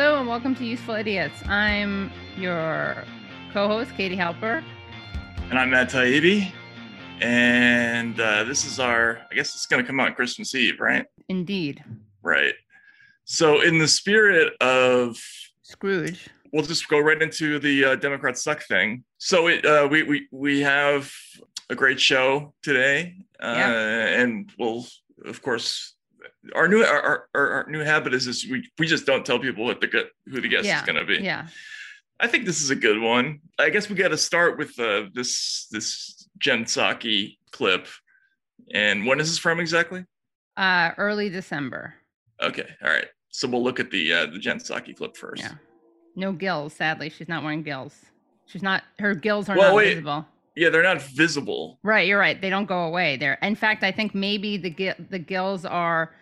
Hello and welcome to Useful Idiots. I'm your co-host, Katie Halper. And I'm Matt Taibbi. And uh, this is our, I guess it's going to come out Christmas Eve, right? Indeed. Right. So, in the spirit of Scrooge, we'll just go right into the uh, Democrats suck thing. So, it, uh, we, we, we have a great show today. Uh, Yeah. And we'll, of course, our new our, our, our new habit is this we, we just don't tell people what the who the guest Yeah. is going to be. yeah. I think this is a good one. I guess we got to start with uh, this this Jen Psaki clip. And when is this from exactly? Uh, early December. Okay, all right. So we'll look at the uh, the Jen Psaki clip first. Yeah. No gills, sadly. She's not wearing gills. She's not her gills are Well, not wait. visible. Yeah, they're not visible. Right, you're right. They don't go away. There. In fact, I think maybe the the gills are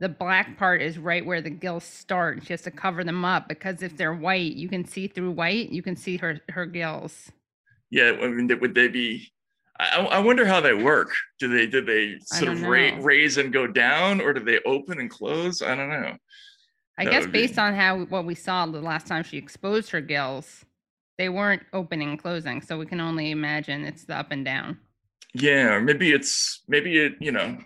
the black part is right where the gills start. and She has to cover them up because if they're white, you can see through white. You can see her her gills. Yeah, I mean, would they be? I, I wonder how they work. Do they do they sort of ra- raise and go down, or do they open and close? I don't know. I That guess would be- based on how what we saw the last time she exposed her gills, they weren't opening and closing. So we can only imagine it's the up and down. Yeah, or maybe it's maybe it you know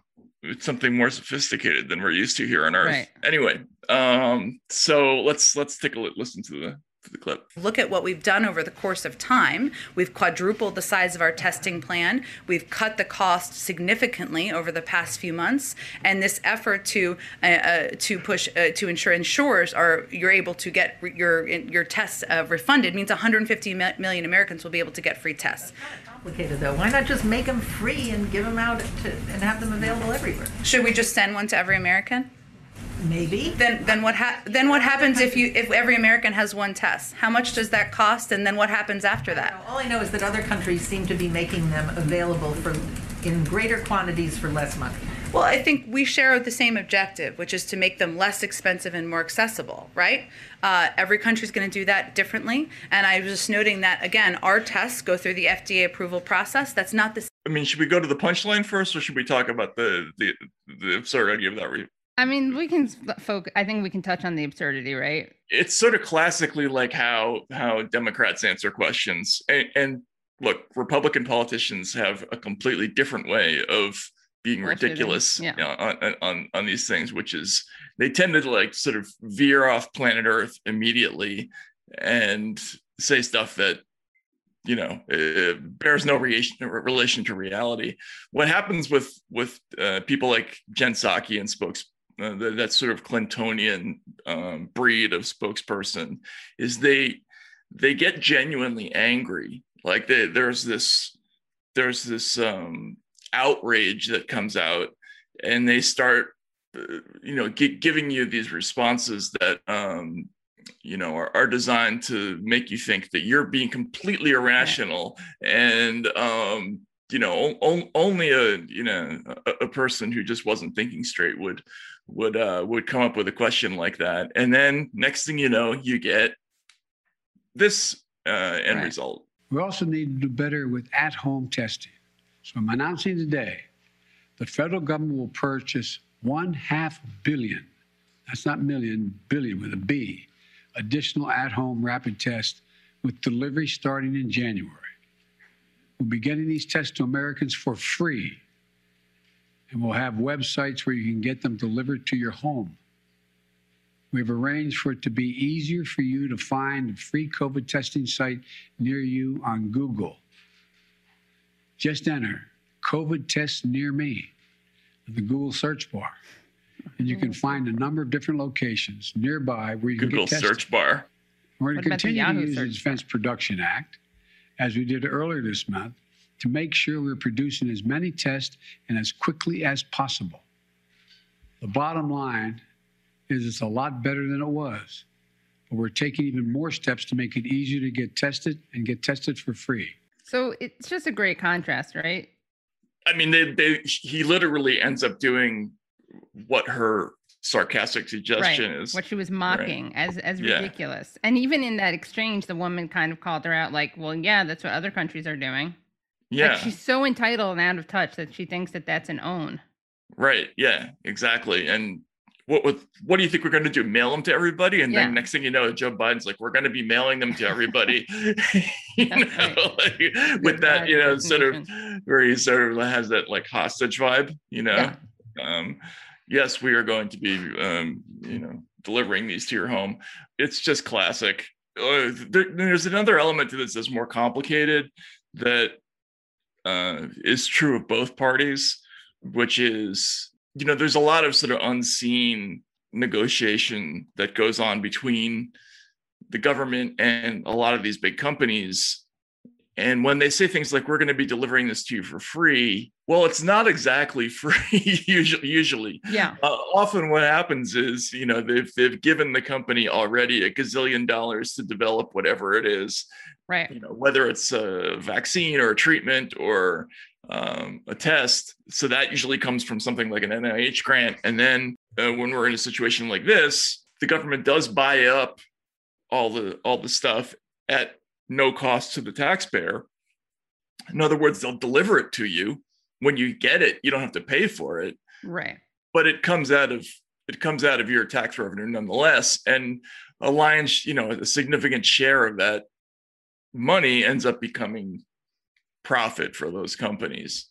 it's something more sophisticated than we're used to here on Earth. Right. Anyway, um, so let's let's take a listen to the the clip. look at what we've done over the course of time. We've quadrupled the size of our testing plan. We've cut the cost significantly over the past few months, and this effort to uh, uh, to push uh, to ensure insurers are you're able to get re- your your tests uh, refunded means 150 mi- million Americans will be able to get free tests. complicated though. Why not just make them free and give them out to, and have them available everywhere? Should we just send one to every American? Maybe. Then then what ha- then what happens if you if every American has one test? How much does that cost, and then what happens after that? All I know is that other countries seem to be making them available for in greater quantities for less money. Well, I think we share the same objective, which is to make them less expensive and more accessible, right? Uh, every is going to do that differently. And I was just noting that, again, our tests go through the FDA approval process. That's not the I mean, should we go to the punchline first, or should we talk about the the the absurdity of that? Re- I mean, we can folk. I think we can touch on the absurdity, right? it's sort of classically like how how Democrats answer questions, and, and look, Republican politicians have a completely different way of being Bullshitting, ridiculous yeah. you know, on, on on these things, which is they tend to like sort of veer off planet Earth immediately and say stuff that you know uh, bears no relation relation to reality. What happens with with uh, people like Jen Psaki and spokes uh, that, that sort of Clintonian um, breed of spokesperson is they they get genuinely angry. Like they, there's this there's this um, outrage that comes out, and they start uh, you know gi- giving you these responses that um, you know are, are designed to make you think that you're being completely irrational and um, you know only a you know a, a person who just wasn't thinking straight would would uh would come up with a question like that and then next thing you know you get this uh end Right. result We also need to do better with at home testing. So I'm announcing today the federal government will purchase one half billion, that's not million, billion with a B, additional at home rapid tests with delivery starting in January. We'll be getting these tests to Americans for free. And we'll have websites where you can get them delivered to your home. We've arranged for it to be easier for you to find a free COVID testing site near you on Google. Just enter COVID test near me in the Google search bar. And you can find a number of different locations nearby where you can google get tested. search bar We're going to continue to use the search Defense Production Act, as we did earlier this month, to make sure we're producing as many tests and as quickly as possible. The bottom line is it's a lot better than it was, but we're taking even more steps to make it easier to get tested and get tested for free. So it's just a great contrast, right? i mean they, they he literally ends up doing what her sarcastic suggestion right. is What she was mocking as as Yeah. ridiculous. And even in that exchange, the woman kind of called her out, like, "Well, yeah, that's what other countries are doing." Yeah Like she's so entitled and out of touch that she thinks that that's an own. Right. Yeah, exactly. And what what what do you think we're going to do? Mail them to everybody, and Yeah. then next thing you know, Joe Biden's like, we're going to be mailing them to everybody. you know, Right. like, with that, you know, sort of where he sort of has that like hostage vibe. You know, Yeah. um, yes, we are going to be, um, you know, delivering these to your home. It's just classic. Uh, there, there's another element to this that's more complicated that uh, is true of both parties, which is, you know, there's a lot of sort of unseen negotiation that goes on between the government and a lot of these big companies. And when they say things like, we're going to be delivering this to you for free, well, it's not exactly free usually. usually. Yeah. Uh, often what happens is, you know, they've, they've given the company already a gazillion dollars to develop whatever it is Right. you know whether it's a vaccine or a treatment or um, a test so that usually comes from something like an nih grant and then uh, when we're in a situation like this the government does buy up all the all the stuff at no cost to the taxpayer. In other words they'll deliver it to you. When you get it you don't have to pay for it. Right. but it comes out of it comes out of your tax revenue nonetheless. And a lion's you know a significant share of that money ends up becoming profit for those companies.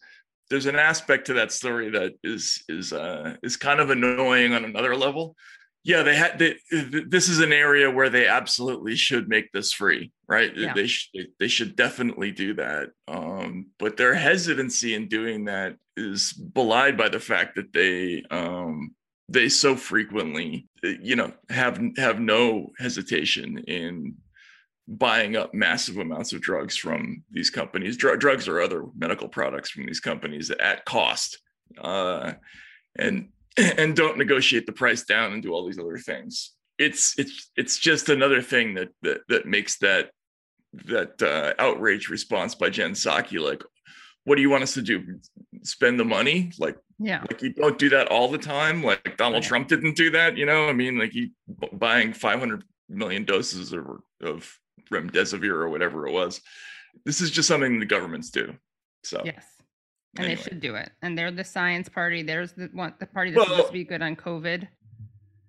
There's an aspect to that story that is is uh is kind of annoying on another level yeah they had they, this is an area where they absolutely should make this free right? Yeah. they should they should definitely do that. Um but their hesitancy in doing that is belied by the fact that they um they so frequently you know have have no hesitation in buying up massive amounts of drugs from these companies Dr- drugs or other medical products from these companies at cost. Uh, and and don't negotiate the price down and do all these other things. It's it's it's just another thing that that, that makes that that uh, outrage response by jen psaki like what do you want us to do? Spend the money? Like Yeah. like you don't do that all the time? Like donald Right. trump didn't do that you know? I mean like he buying 500 million doses of, of remdesivir or whatever it was. This is just something the governments do so. Yes. And anyway. they should do it. And they're the science party. There's the one the party that's Well- supposed to be good on COVID.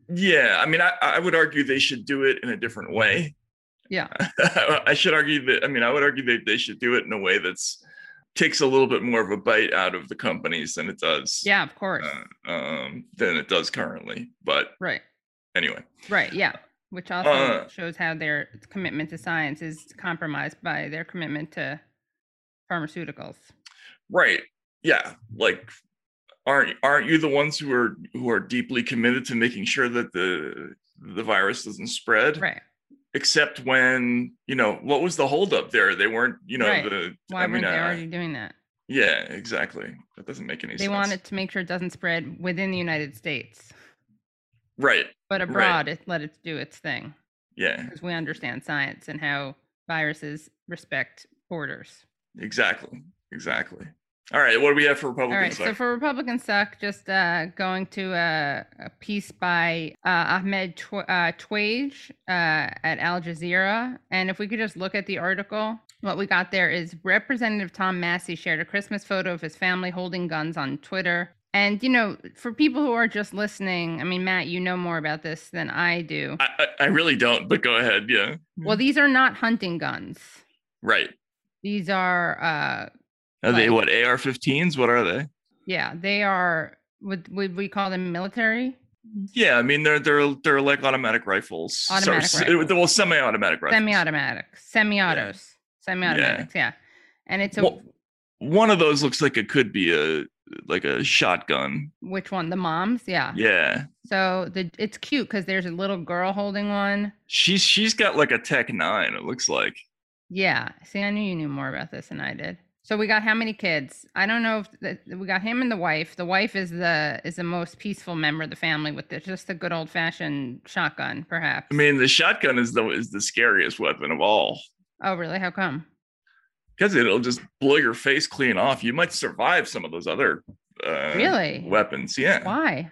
yeah i mean I, I would argue they should do it in a different way Yeah. i should argue that i mean i would argue that they should do it in a way that's takes a little bit more of a bite out of the companies than it does Yeah, of course. uh, um than it does currently but right. anyway Right. Yeah. Which also Uh, shows how their commitment to science is compromised by their commitment to pharmaceuticals. Right. Yeah. Like aren't aren't you the ones who are who are deeply committed to making sure that the the virus doesn't spread? Right. Except when, you know, what was the holdup there? They weren't, you know, Right. the Why I mean, weren't they uh, already doing that? yeah, exactly. That doesn't make any They sense. They wanted to make sure it doesn't spread within the United States. right. But abroad it let it do its thing. Yeah, Because we understand science and how viruses respect borders. exactly. Exactly. All right. What do we have for All Republicans? right. So for Republican suck, just uh, going to a, a piece by uh, Ahmed Tw- uh, Twaij uh, at Al Jazeera. And if we could just look at the article, what we got there is Representative Tom Massie shared a Christmas photo of his family holding guns on Twitter. And, you know, for people who are just listening, I mean, Matt, you know more about this than I do. I, I, I really don't, but go ahead. Yeah. Well, these are not hunting guns. Right. These are Are they what AR-15s? What are they? Yeah, they are. Would would we call them military? Yeah, I mean they're they're they're like automatic rifles. Automatic s- rifles. Well, semi-automatic rifles. Semi-automatic, semi-autos, semi-automatics. Yeah, and it's a Well, one of those looks like it could be a like a shotgun. which one? The moms? Yeah. Yeah, So the it's cute because there's a little girl holding one. she's she's got like a Tech Nine. It looks like. Yeah. See, I knew you knew more about this than I did. So we got how many kids? I don't know if the, we got him and the wife. The wife is the is the most peaceful member of the family with the, just a good old fashioned shotgun, perhaps. I mean, the shotgun is the is the scariest weapon of all oh really? How come? because it'll just blow your face clean off. You might survive some of those other uh, Really? weapons. Yeah. Why?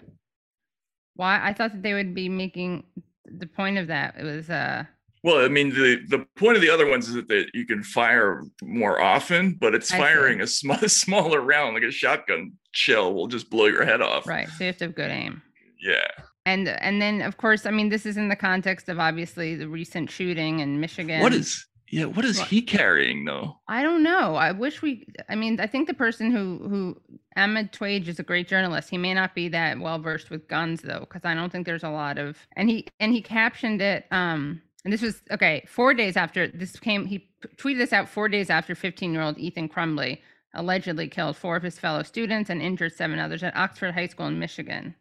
Why? I thought that they would be making the point of that. It was uh Well, I mean, the the point of the other ones is that they, you can fire more often, but it's I see. firing a sm- smaller round, like a shotgun shell, will just blow your head off. right. So you have to have good aim. Yeah. And and then of course, I mean, this is in the context of obviously the recent shooting in Michigan. What is yeah? What is he carrying though? I don't know. I wish we. I mean, I think the person who who Ahmed Twaij is a great journalist. He may not be that well versed with guns though, because I don't think there's a lot of. And he and he captioned it. Um, and this was okay. Four days after this came, he tweeted this out. Four days after 15 year old Ethan Crumbley allegedly killed four of his fellow students and injured seven others at Oxford High School in Michigan.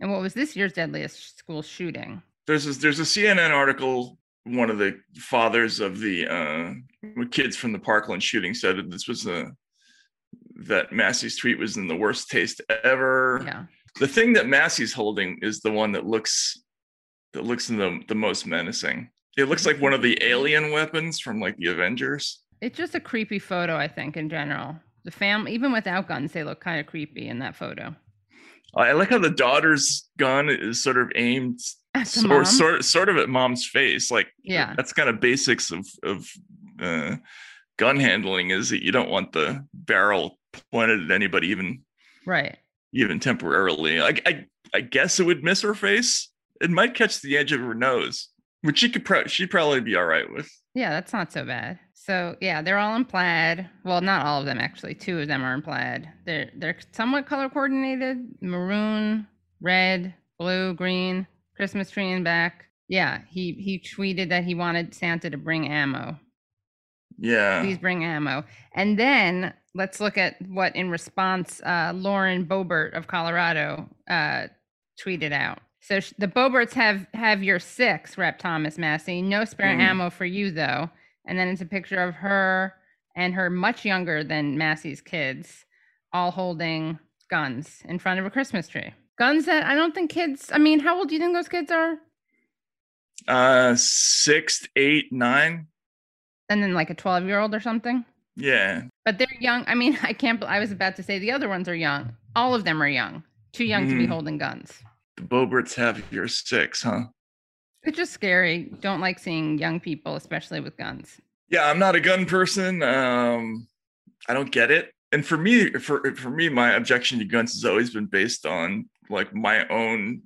And what was this year's deadliest school shooting? There's a, there's a CNN article. One of the fathers of the uh, kids from the Parkland shooting said that this was a that Massie's tweet was in the worst taste ever. Yeah. The thing that Massie's holding is the one that looks that looks the the most menacing. It looks like one of the alien weapons from like the Avengers. It's just a creepy photo, I think, in general. The fam, even without guns, they look kind of creepy in that photo. I like how the daughter's gun is sort of aimed sort, sort sort of at mom's face. Like Yeah. that's kind of basics of of uh, gun handling is that you don't want the barrel pointed at anybody even Right. even temporarily. I I, I guess it would miss her face. It might catch the edge of her nose, which she could pro- she'd probably be all right with. Yeah, that's not so bad. So yeah, they're all in plaid. Well, not all of them actually. Two of them are in plaid. They're they're somewhat color coordinated: maroon, red, blue, green. Christmas tree in back. Yeah, he he tweeted that he wanted Santa to bring ammo. Yeah. Please bring ammo. And then let's look at what in response uh, Lauren Boebert of Colorado uh, tweeted out. So sh- the Boeberts have have your six, Rep Thomas Massie. No spare Mm. ammo for you though. And then it's a picture of her and her much younger than Massie's kids, all holding guns in front of a Christmas tree. Guns that I don't think kids. I mean, how old do you think those kids are? Uh, six, eight, nine. And then like a twelve year old or something. Yeah. But they're young. I mean, I can't. I was about to say the other ones are young. All of them are young. Too young to be Mm. holding guns. The Boeberts have your six, huh? It's just scary. Don't like seeing young people, especially with guns. Yeah, I'm not a gun person. Um, I don't get it. And for me, for for me, my objection to guns has always been based on like my own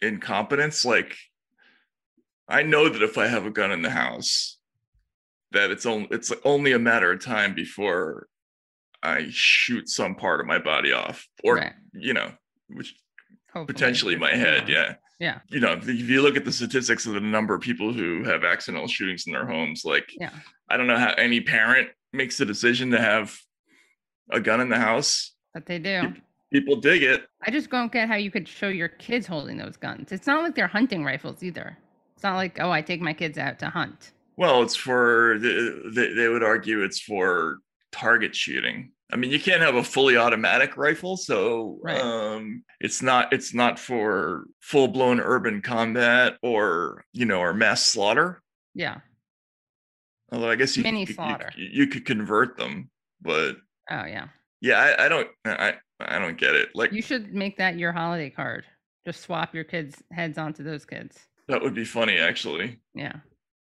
incompetence. Like, I know that if I have a gun in the house, that it's only it's only a matter of time before I shoot some part of my body off, or Right. you know, which Hopefully. potentially my head. Yeah. Yeah. You know, if you look at the statistics of the number of people who have accidental shootings in their homes, like Yeah. I don't know how any parent makes the decision to have a gun in the house. But they do. People dig it. I just don't get how you could show your kids holding those guns. It's not like they're hunting rifles either. It's not like, oh, I take my kids out to hunt. Well, it's for they, they would argue it's for target shooting. I mean, you can't have a fully automatic rifle, so Right. um, it's not it's not for full blown urban combat or you know or mass slaughter. Yeah. Although I guess you Mini could- you- slaughter. you, you could convert them, but Oh, yeah. yeah, I, I don't I I don't get it. Like You should make that your holiday card. Just swap your kids' heads onto those kids. that would be funny actually. Yeah.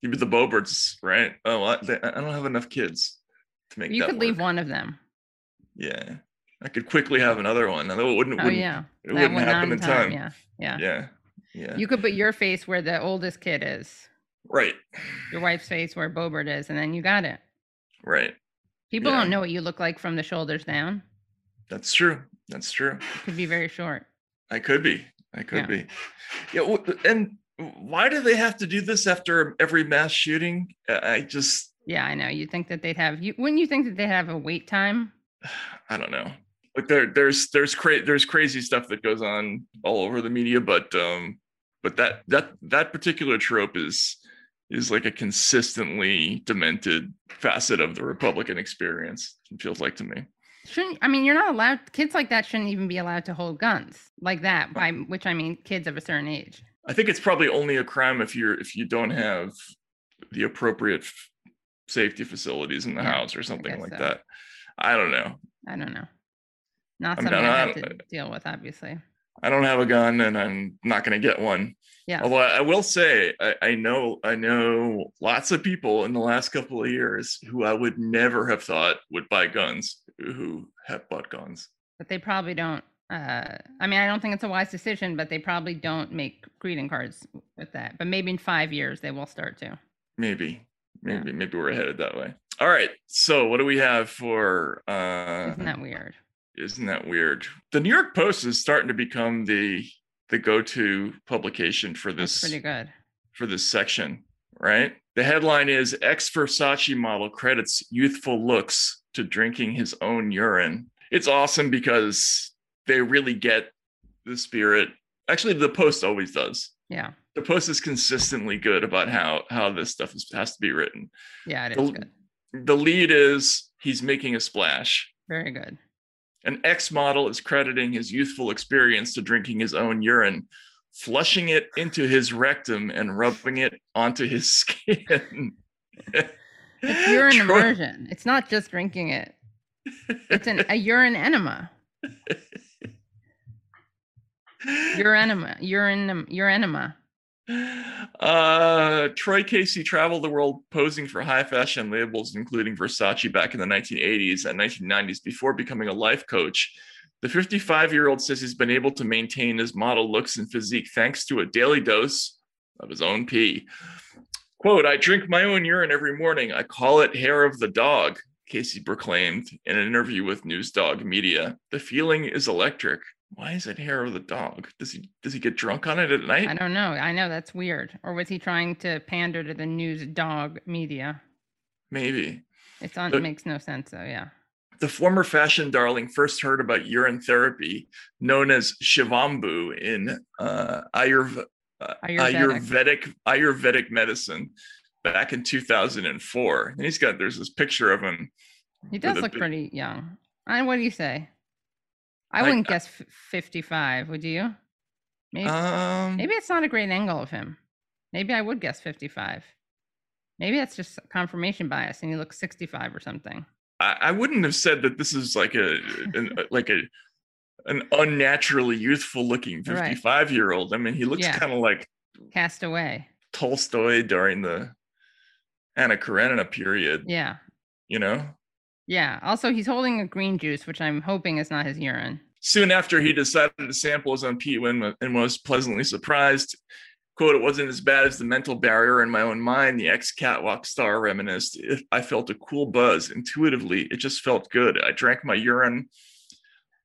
Give be the Boeberts, right? Oh, I, I don't have enough kids to make. You could leave one of them. Yeah, I could quickly have another one. It wouldn't. Oh, wouldn't yeah. It That wouldn't happen in time. Yeah. Yeah. Yeah. Yeah. You could put your face where the oldest kid is, right. your wife's face where Boebert is, and then you got it. Right. People Yeah. don't know what you look like from the shoulders down. That's true. That's true. It could be very short. I could be. I could Yeah. be. Yeah. And why do they have to do this after every mass shooting? I just. Yeah, I know. You think that they'd have you wouldn't you think that they'd have a wait time? I don't know. Like there, there's there's cra- there's crazy stuff that goes on all over the media, but um, but that that that particular trope is is like a consistently demented facet of the Republican experience. It feels like to me. Shouldn't I mean you're not allowed kids like that shouldn't even be allowed to hold guns like that, by which I mean kids of a certain age. I think it's probably only a crime if you're if you don't have the appropriate f- safety facilities in the Yeah, house or something like so. that. I don't know. I don't know. Not something I have to deal with, obviously. I don't have a gun and I'm not going to get one. Yeah. Although I I will say, I, I know I know lots of people in the last couple of years who I would never have thought would buy guns who have bought guns. But they probably don't Uh, I mean, I don't think it's a wise decision, but they probably don't make greeting cards with that. But maybe in five years they will start to. Maybe. Maybe, maybe we're headed that way. All right. So what do we have for? uh Isn't that weird? Isn't that weird? The New York Post is starting to become the the go-to publication for That's this pretty good. for this section, right? The headline is ex Versace model credits youthful looks to drinking his own urine. It's awesome because they really get the spirit. Actually, the Post always does. Yeah. The Post is consistently good about how how this stuff is, has to be written. Yeah, it The- is good. The lead is he's making a splash. Very good. An ex model is crediting his youthful experience to drinking his own urine, flushing it into his rectum and rubbing it onto his skin. It's urine Troy- immersion. It's not just drinking it. It's an a urine enema. Urenema. Urine urenema. Uh, Troy Casey traveled the world posing for high fashion labels, including Versace, back in the 1980s and 1990s before becoming a life coach. The 55 year old says he's been able to maintain his model looks and physique thanks to a daily dose of his own pee. Quote, I drink my own urine every morning. I call it hair of the dog, Casey proclaimed in an interview with News Dog Media. The feeling is electric. Why is it hair of the dog? Does he does he get drunk on it at night? I don't know. I know that's weird. Or was he trying to pander to the news dog media? Maybe. It's on. But- It makes no sense though. Yeah. The former fashion darling first heard about urine therapy, known as Shivambu, in uh, Ayurv- uh, Ayurvedic. Ayurvedic Ayurvedic medicine back in 2004. And he's got there's this picture of him. He does look big- pretty young. And what do you say? I I- wouldn't guess f- 55. Would you? Maybe. Um, Maybe it's not a great angle of him. Maybe I would guess 55. Maybe that's just confirmation bias and he looks 65 or something. I, I wouldn't have said that this is like a an, like a an unnaturally youthful looking Right. 55 year old. I mean, he looks Yeah. kind of like Cast away. Tolstoy during the Anna Karenina period. Yeah. You know, Yeah. Also, he's holding a green juice, which I'm hoping is not his urine. Soon after, he decided to sample his own pee and was pleasantly surprised. Quote, it wasn't as bad as the mental barrier in my own mind, the ex catwalk star reminisced. I felt a cool buzz intuitively. It just felt good. I drank my urine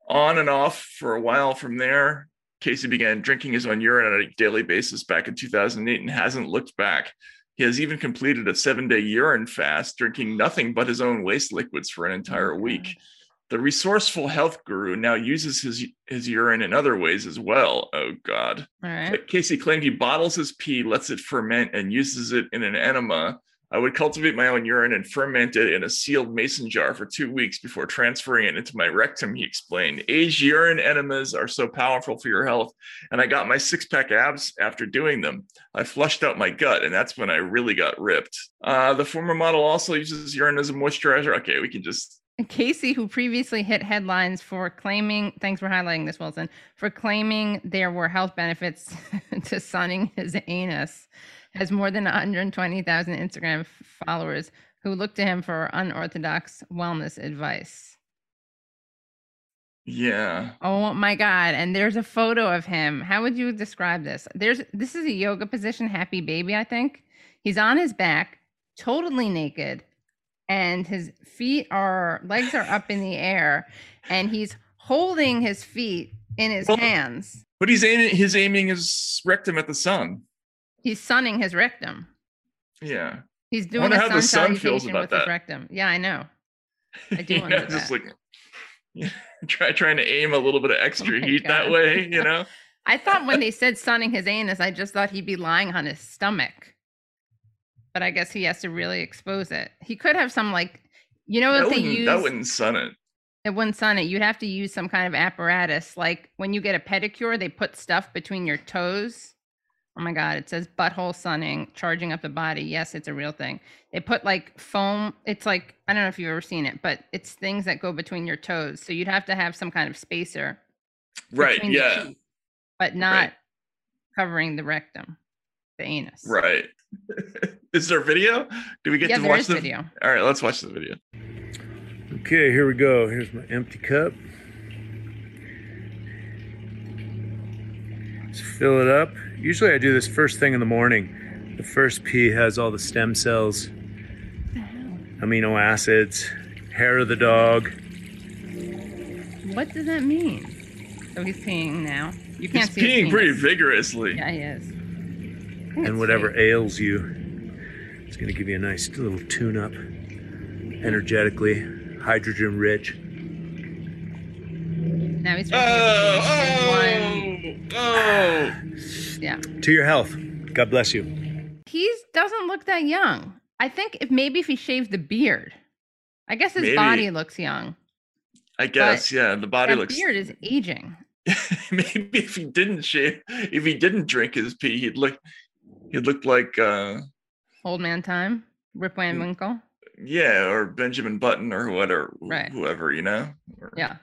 on and off for a while from there. Casey began drinking his own urine on a daily basis back in 2008 and hasn't looked back. He has even completed a seven day urine fast, drinking nothing but his own waste liquids for an oh entire Oh, week. God. The resourceful health guru now uses his his urine in other ways as well. Oh God. All right. Casey claimed he bottles his pee, lets it ferment, and uses it in an enema. I would cultivate my own urine and ferment it in a sealed mason jar for two weeks before transferring it into my rectum, he explained. Aged urine enemas are so powerful for your health, and I got my six pack abs after doing them. I flushed out my gut, and that's when I really got ripped. Uh, the former model also uses urine as a moisturizer. Okay, we can just Casey, who previously hit headlines for claiming, thanks for highlighting this, Wilson, for claiming there were health benefits to sunning his anus, has more than 120,000 Instagram followers who look to him for unorthodox wellness advice. yeah. Oh my God. And there's a photo of him. How would you describe this? There's this is a yoga position, happy baby, I think. He's on his back, totally naked, and his feet are legs are up in the air, and he's holding his feet in his Well- hands. But he's aiming he's aiming his rectum at the sun. He's sunning his rectum. Yeah. He's doing wonder a how the sun sun feels about with his that. rectum. Yeah, I know. I do You wonder know, just that. like yeah, try trying to aim a little bit of extra Oh heat that way, you know? I thought when they said sunning his anus, I just thought he'd be lying on his stomach. But I guess he has to really expose it. He could have some like, you know, that, what they use. that wouldn't sun it. It wouldn't sun it. You'd have to use some kind of apparatus. Like when you get a pedicure, they put stuff between your toes. Oh my God, it says butthole sunning, charging up the body. Yes, it's a real thing. They put like foam. It's like, I don't know if you've ever seen it, but it's things that go between your toes. So you'd have to have some kind of spacer. Right. Yeah. teeth, but not covering the rectum, the anus. Right. is there video? Do we get Yeah, to there watch is the video. All right, let's watch the video. Okay, here we go. Here's my empty cup. Let's fill it up. Usually I do this first thing in the morning. The first pee has all the stem cells, amino acids, hair of the dog. What does that mean? So he's peeing now. You can't He's see. his peeing pretty vigorously. Yeah, he is. And whatever fake. ails you. It's going to give you a nice little tune up, energetically, hydrogen rich. Now he's Oh, drinking oh, oh. Yeah. To your health. God bless you. He doesn't look that young. I think if maybe if he shaved the beard. I guess his Maybe. body looks young. I guess, yeah. The body that looks. beard is aging. maybe if he didn't shave, if he didn't drink his pee, he'd look, he'd look like, uh, Old man time. Rip Van Mm. Winkle. yeah, or Benjamin Button or whatever, Right. whoever, you know. Or- Yeah.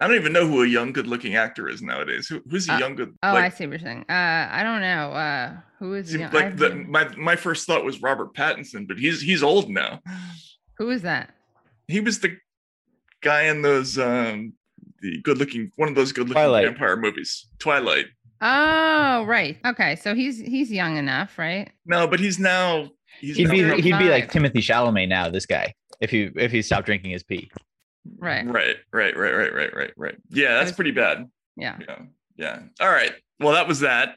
I don't even know who a young, good-looking actor is nowadays. Who, who's a Uh, young, good? Oh, I see what you're saying. Uh, I don't know. Uh, who is seems young? like the, never- my my first thought was Robert Pattinson, but he's he's old now. who is that? He was the guy in those um the good-looking one of those good-looking Twilight. vampire movies, Twilight. Oh, right. Okay, so he's he's young enough, right? No, but he's now he's He'd now be he'd be like Timothée Chalamet now. This guy, if he if he stopped drinking his pee. Right. right, right, right, right, right, right, right. Yeah, that's was- pretty bad. Yeah. Yeah, yeah. All right. Well, that was that.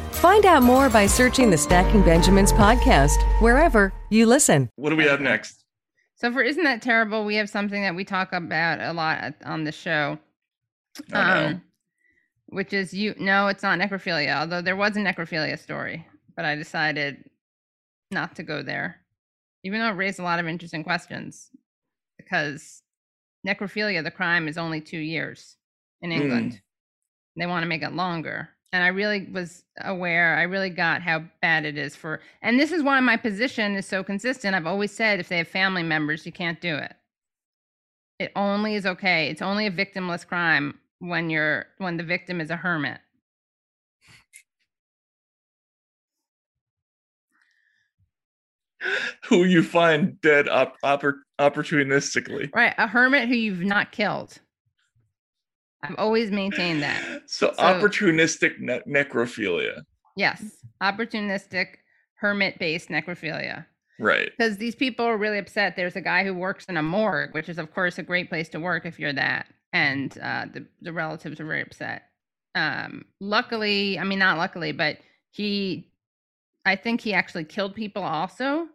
Find out more by searching the Stacking Benjamins podcast wherever you listen. What do we have next? So for isn't that terrible? We have something that we talk about a lot on the show. Oh, no. which is you no, it's not necrophilia, although there was a necrophilia story, but I decided not to go there. Even though it raised a lot of interesting questions. Because necrophilia, the crime is only two years in Hmm. England. They want to make it longer. And I really was aware, I really got how bad it is for and this is why my position is so consistent. I've always said if they have family members, you can't do it. It only is okay. It's only a victimless crime when you're when the victim is a hermit. Who you find dead op- oppor- opportunistically. Right, a hermit who you've not killed. I've always maintained that. So, So- opportunistic ne- necrophilia. Yes, opportunistic hermit-based necrophilia. Right. Because these people are really upset. There's a guy who works in a morgue, which is, of course, a great place to work if you're that. And uh, the the relatives are very upset. Um, luckily, I mean, not luckily, but he, I think he actually killed people also.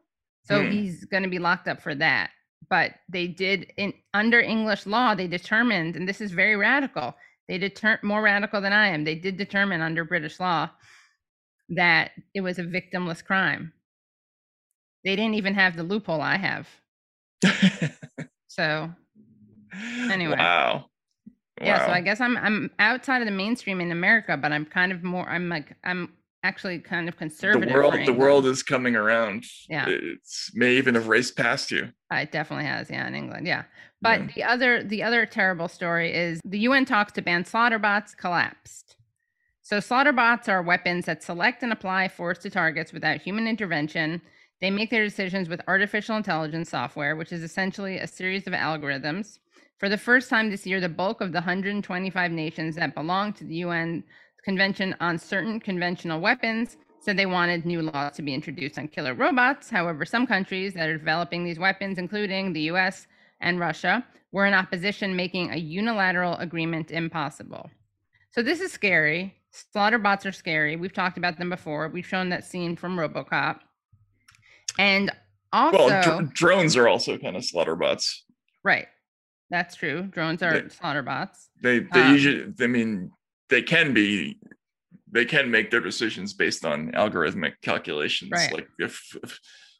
So Hmm. he's going to be locked up for that. But they did in under English law, they determined, and this is very radical. They deter more radical than I am. They did determine under British law that it was a victimless crime. They didn't even have the loophole I have. So Anyway. Wow. yeah, so I guess I'm I'm outside of the mainstream in America, but I'm kind of more I'm like I'm actually kind of conservative. the world the world is coming around. Yeah. It's may even have raced past you. Uh, It definitely has, yeah, in England, yeah. But Yeah. the other the other terrible story is the UN talks to ban slaughterbots collapsed. So slaughterbots are weapons that select and apply force to targets without human intervention. They make their decisions with artificial intelligence software, which is essentially a series of algorithms. For the first time this year, the bulk of the 125 nations that belong to the UN Convention on Certain Conventional Weapons said they wanted new laws to be introduced on killer robots. However, some countries that are developing these weapons, including the US and Russia, were in opposition, making a unilateral agreement impossible. So this is scary. Slaughter bots are scary. We've talked about them before. We've shown that scene from RoboCop. And also, well, dr- drones are also kind of slaughter bots. right, that's true. Drones are They- slaughter bots. They they Um, usually I mean they can be they can make their decisions based on algorithmic calculations. Right. Like if if,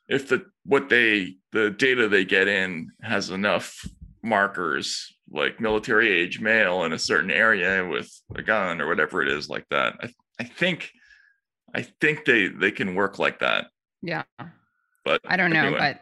if the what they the data they get in has enough markers like military age male in a certain area with a gun or whatever it is like that. I, I think I think they they can work like that. Yeah. but I don't know, but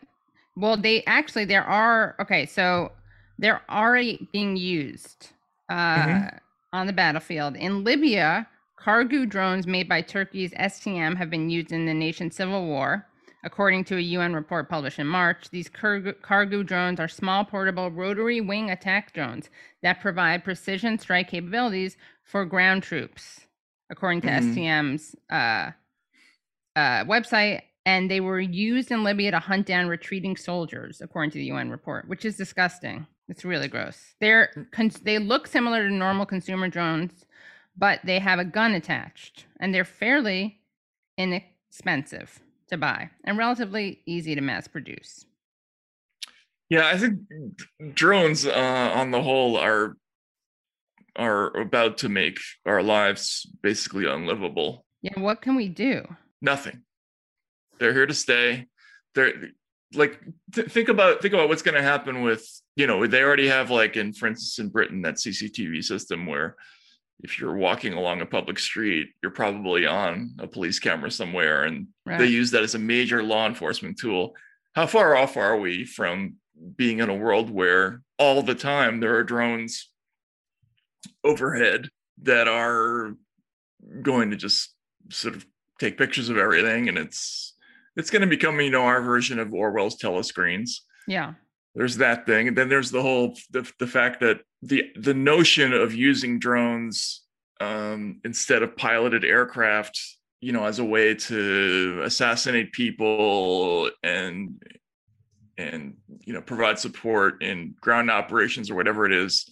well, they actually there are okay, so they're already being used uh, Mhm. on the battlefield in Libya. Kargu drones made by Turkey's STM have been used in the nation's civil war. According to a UN report published in March, these Kargu, drones are small, portable, rotary wing attack drones that provide precision strike capabilities for ground troops, according to Mhm. STM's uh, uh, website. And they were used in Libya to hunt down retreating soldiers, according to the UN report, which is disgusting. It's really gross. They're cons- they look similar to normal consumer drones, but they have a gun attached, and they're fairly inexpensive to buy and relatively easy to mass produce. Yeah, I think drones uh, on the whole are are about to make our lives basically unlivable. Yeah, what can we do? Nothing. They're here to stay. They're like th- think about think about what's going to happen with you know they already have like in for instance in Britain that CCTV system where if you're walking along a public street you're probably on a police camera somewhere and they use that as a major law enforcement tool. How far off are we from being in a world where all the time there are drones overhead that are going to just sort of take pictures of everything and it's it's going to become you know our version of Orwell's telescreens Yeah. There's that thing. And then there's the whole the, the fact that the the notion of using drones um instead of piloted aircraft you know as a way to assassinate people and and you know provide support in ground operations or whatever it is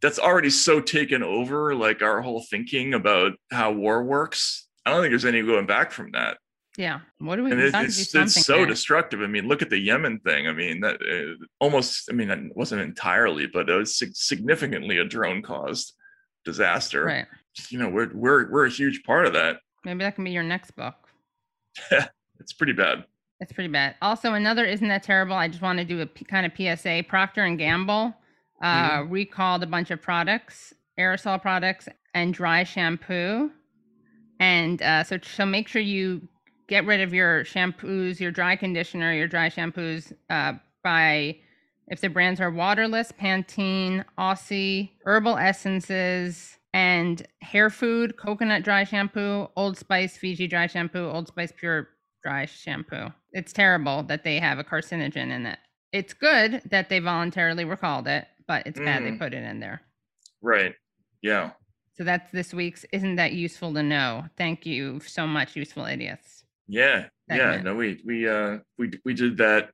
that's already so taken over like our whole thinking about how war works. I don't think there's any going back from that Yeah. What do we and it, it's, do it's so there. destructive. I mean, look at the Yemen thing. I mean, that uh, almost, I mean, it wasn't entirely, but it was significantly a drone caused disaster. Right. You know, we're, we're, we're a huge part of that. Maybe that can be your next book. It's pretty bad. It's pretty bad. Also, another isn't that terrible. I just want to do a p- kind of PSA. Procter and Gamble uh, recalled a bunch of products, aerosol products, and dry shampoo. And uh, so, so make sure you get rid of your shampoos, your dry conditioner, your dry shampoos uh, by if the brands are waterless, Pantene, Aussie, herbal essences, and hair food, coconut dry shampoo, Old Spice Fiji dry shampoo, Old Spice pure dry shampoo. It's terrible that they have a carcinogen in it. It's good that they voluntarily recalled it, but it's bad they Mm. put it in there. Right. Yeah. So that's this week's Isn't That Useful to Know? Thank you so much, Useful Idiots. Yeah. Yeah. No, we, we, uh, we, we did that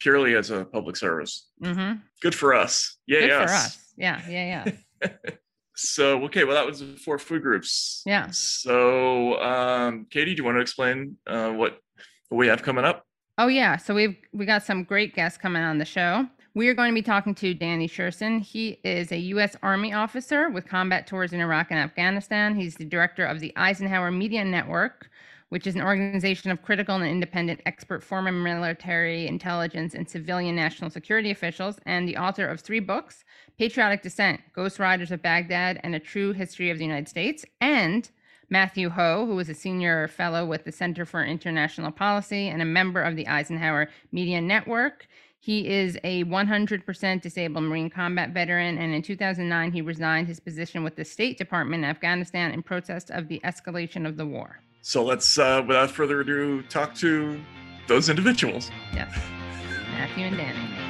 purely as a public service. Mm-hmm. Good for us. Yeah. Yeah. For us. Yeah, yeah, yeah. So, okay. Well, that was the four food groups. Yeah. So, um, Katie, do you want to explain uh, what what we have coming up? Oh yeah, so we've we got some great guests coming on the show. We are going to be talking to Danny Sjursen. He is a U.S. Army officer with combat tours in Iraq and Afghanistan. He's the director of the Eisenhower Media Network, which is an organization of critical and independent expert former military intelligence and civilian national security officials, and the author of three books Patriotic Dissent, Ghost Riders of Baghdad, and A True History of the United States, and Matthew Hoh, who is a senior fellow with the Center for International Policy and a member of the Eisenhower Media Network. He is a 100% disabled Marine combat veteran, and in 2009, he resigned his position with the State Department in Afghanistan in protest of the escalation of the war. So let's, uh, without further ado, talk to those individuals. Yes, Matthew and Danny.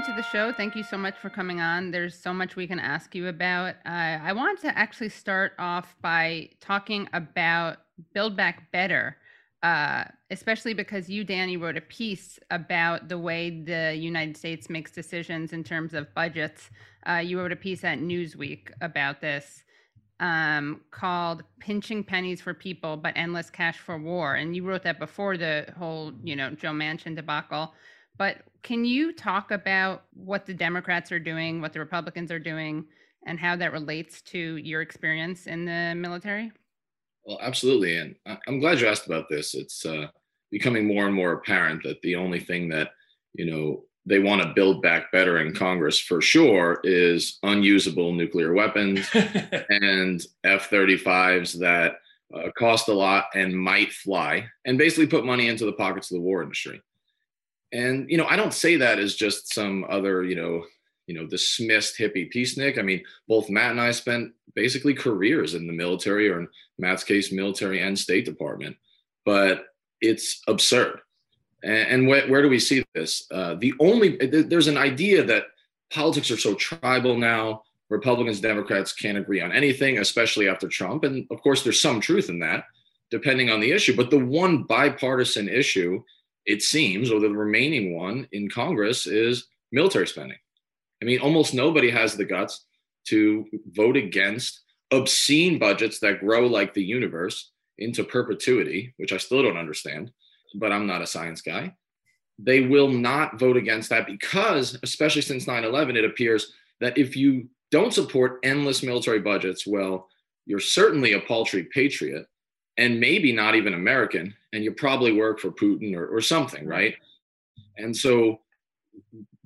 Welcome to the show. Thank you so much for coming on. There's so much we can ask you about. Uh, I want to actually start off by talking about Build Back Better, uh, especially because you, Danny, wrote a piece about the way the United States makes decisions in terms of budgets. Uh, you wrote a piece at Newsweek about this. um, called "Pinching Pennies for People but Endless Cash for War," and you wrote that before the whole, you know, Joe Manchin debacle. But can you talk about what the Democrats are doing, what the Republicans are doing, and how that relates to your experience in the military? Well, absolutely, and I'm glad you asked about this. It's uh, becoming more and more apparent that the only thing that you know they want to build back better in Congress for sure is unusable nuclear weapons and F 35s that uh, cost a lot and might fly, and basically put money into the pockets of the war industry. And you know, I don't say that as just some other you know you know dismissed hippie peacenik. I mean, both Matt and I spent basically careers in the military, or in Matt's case, military and State Department. But it's absurd and, and where, where, do we see this? Uh, the only there's an idea that politics are so tribal now. Republicans, Democrats can't agree on anything, especially after Trump. And of course, there's some truth in that, depending on the issue. But the one bipartisan issue, it seems, or the remaining one in Congress, is military spending. I mean, almost nobody has the guts to vote against obscene budgets that grow like the universe into perpetuity, which I still don't understand but I'm not a science guy. They will not vote against that because, especially since 9 11, it appears that if you don't support endless military budgets, well, you're certainly a paltry patriot and maybe not even American, and you probably work for Putin or, or something, right? And so,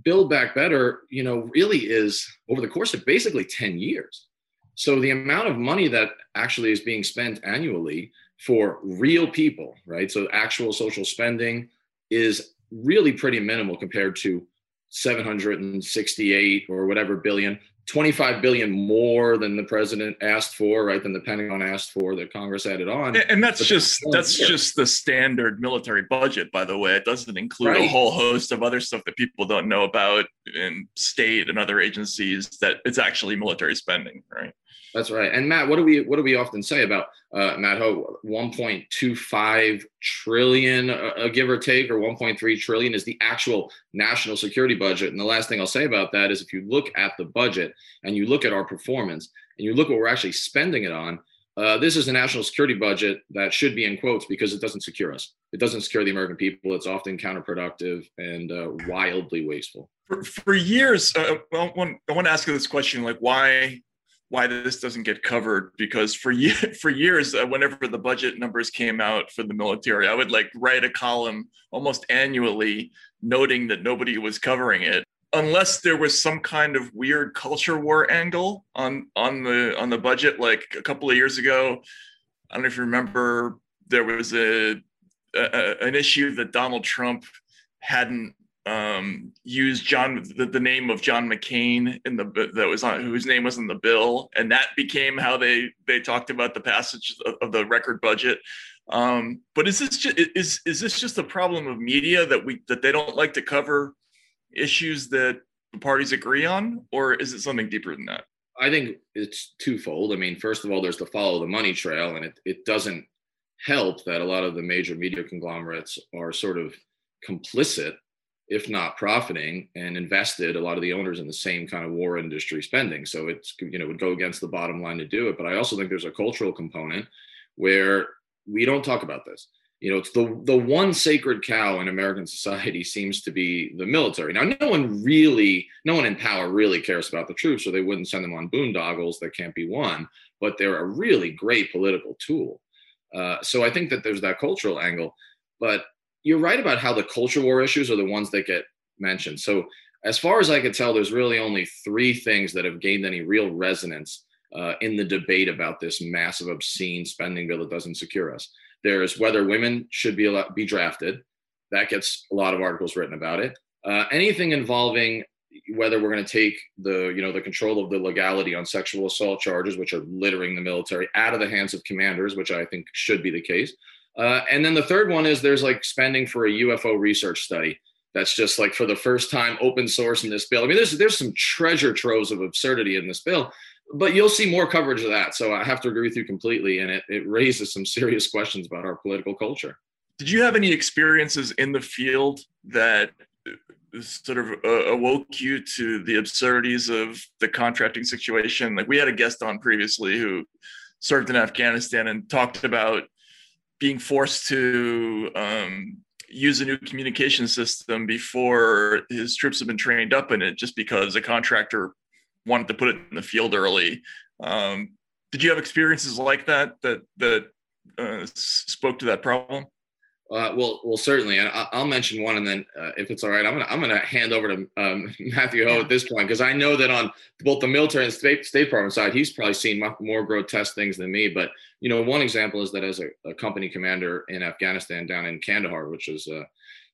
Build Back Better, you know, really is over the course of basically 10 years. So, the amount of money that actually is being spent annually for real people, right? So actual social spending is really pretty minimal compared to 768 or whatever billion, 25 billion more than the president asked for, right? Than the Pentagon asked for that Congress added on. And that's but just that's here. just the standard military budget, by the way. It doesn't include right. a whole host of other stuff that people don't know about in state and other agencies that it's actually military spending, right? That's right. And Matt, what do we what do we often say about uh, Matt Hoh? 1.25 trillion, uh, uh, give or take, or 1.3 trillion is the actual national security budget. And the last thing I'll say about that is, if you look at the budget and you look at our performance and you look what we're actually spending it on, uh, this is a national security budget that should be in quotes because it doesn't secure us. It doesn't secure the American people. It's often counterproductive and uh, wildly wasteful. For, for years, uh, I want, I want to ask you this question: like, why why this doesn't get covered because for for years uh, whenever the budget numbers came out for the military i would like write a column almost annually noting that nobody was covering it unless there was some kind of weird culture war angle on on the on the budget like a couple of years ago. I don't know if you remember there was a, a an issue that donald trump hadn't um, used John the, the, name of John McCain in the that was on whose name was in the bill, and that became how they they talked about the passage of, of the record budget. Um, but is this just, is is this just a problem of media that we that they don't like to cover issues that the parties agree on, or is it something deeper than that? I think it's twofold. I mean, first of all, there's the follow the money trail, and it it doesn't help that a lot of the major media conglomerates are sort of complicit if not profiting and invested a lot of the owners in the same kind of war industry spending. So it's you know would go against the bottom line to do it. But i also think there's a cultural component where we don't talk about this. You know it's the the one sacred cow in american society seems to be the military. Now no one really no one in power really cares about the troops or they wouldn't send them on boondoggles. That can't be won but they're a really great political tool. Uh, so i think that there's that cultural angle but you're right about how the culture war issues are the ones that get mentioned. So, as far as I can tell, there's really only three things that have gained any real resonance uh, in the debate about this massive, obscene spending bill that doesn't secure us. There's whether women should be allowed, be drafted. That gets a lot of articles written about it. Uh, anything involving whether we're going to take the you know the control of the legality on sexual assault charges, which are littering the military, out of the hands of commanders, which I think should be the case. Uh, and then the third one is there's like spending for a UFO research study. That's just like for the first time open source in this bill. I mean, there's there's some treasure troves of absurdity in this bill, but you'll see more coverage of that. So I have to agree with you completely, and it, it raises some serious questions about our political culture. Did you have any experiences in the field that sort of uh, awoke you to the absurdities of the contracting situation? Like we had a guest on previously who served in Afghanistan and talked about being forced to um, use a new communication system before his troops have been trained up in it, just because a contractor wanted to put it in the field early. Um, did you have experiences like that that that uh, spoke to that problem? Uh, well, well, certainly, and I'll mention one, and then uh, if it's all right, I'm gonna I'm gonna hand over to um, Matthew Hoh at this point because I know that on both the military and state State Department side, he's probably seen much more grotesque things than me. But you know, one example is that as a, a company commander in Afghanistan down in Kandahar, which is uh,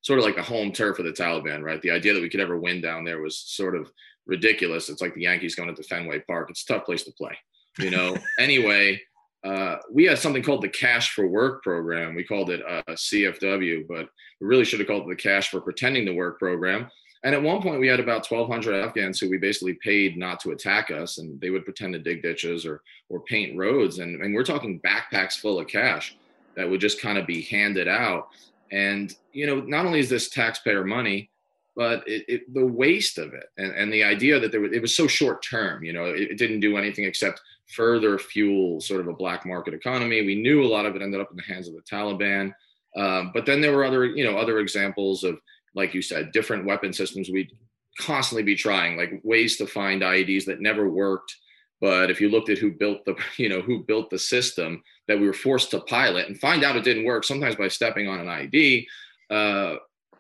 sort of like the home turf of the Taliban, right? The idea that we could ever win down there was sort of ridiculous. It's like the Yankees going to Fenway Park. It's a tough place to play, you know. anyway uh, we had something called the Cash for Work program. We called it uh, CFW, but we really should have called it the Cash for Pretending to Work program. And at one point, we had about 1,200 Afghans who we basically paid not to attack us, and they would pretend to dig ditches or or paint roads. And, and we're talking backpacks full of cash that would just kind of be handed out. And you know, not only is this taxpayer money, but it, it, the waste of it and, and the idea that there was, it was so short term. You know, it, it didn't do anything except further fuel sort of a black market economy. We knew a lot of it ended up in the hands of the Taliban. Um, but then there were other, you know, other examples of, like you said, different weapon systems we'd constantly be trying, like ways to find IEDs that never worked. But if you looked at who built the, you know, who built the system that we were forced to pilot and find out it didn't work, sometimes by stepping on an IED, uh,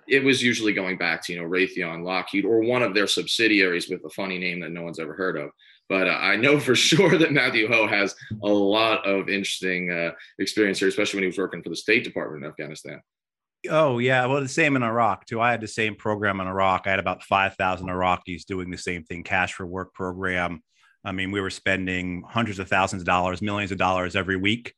it was usually going back to, you know, Raytheon, Lockheed, or one of their subsidiaries with a funny name that no one's ever heard of. But uh, I know for sure that Matthew Hoh has a lot of interesting uh, experience here, especially when he was working for the State Department in Afghanistan. Oh yeah, well the same in Iraq too. I had the same program in Iraq. I had about five thousand Iraqis doing the same thing, cash for work program. I mean, we were spending hundreds of thousands of dollars, millions of dollars every week,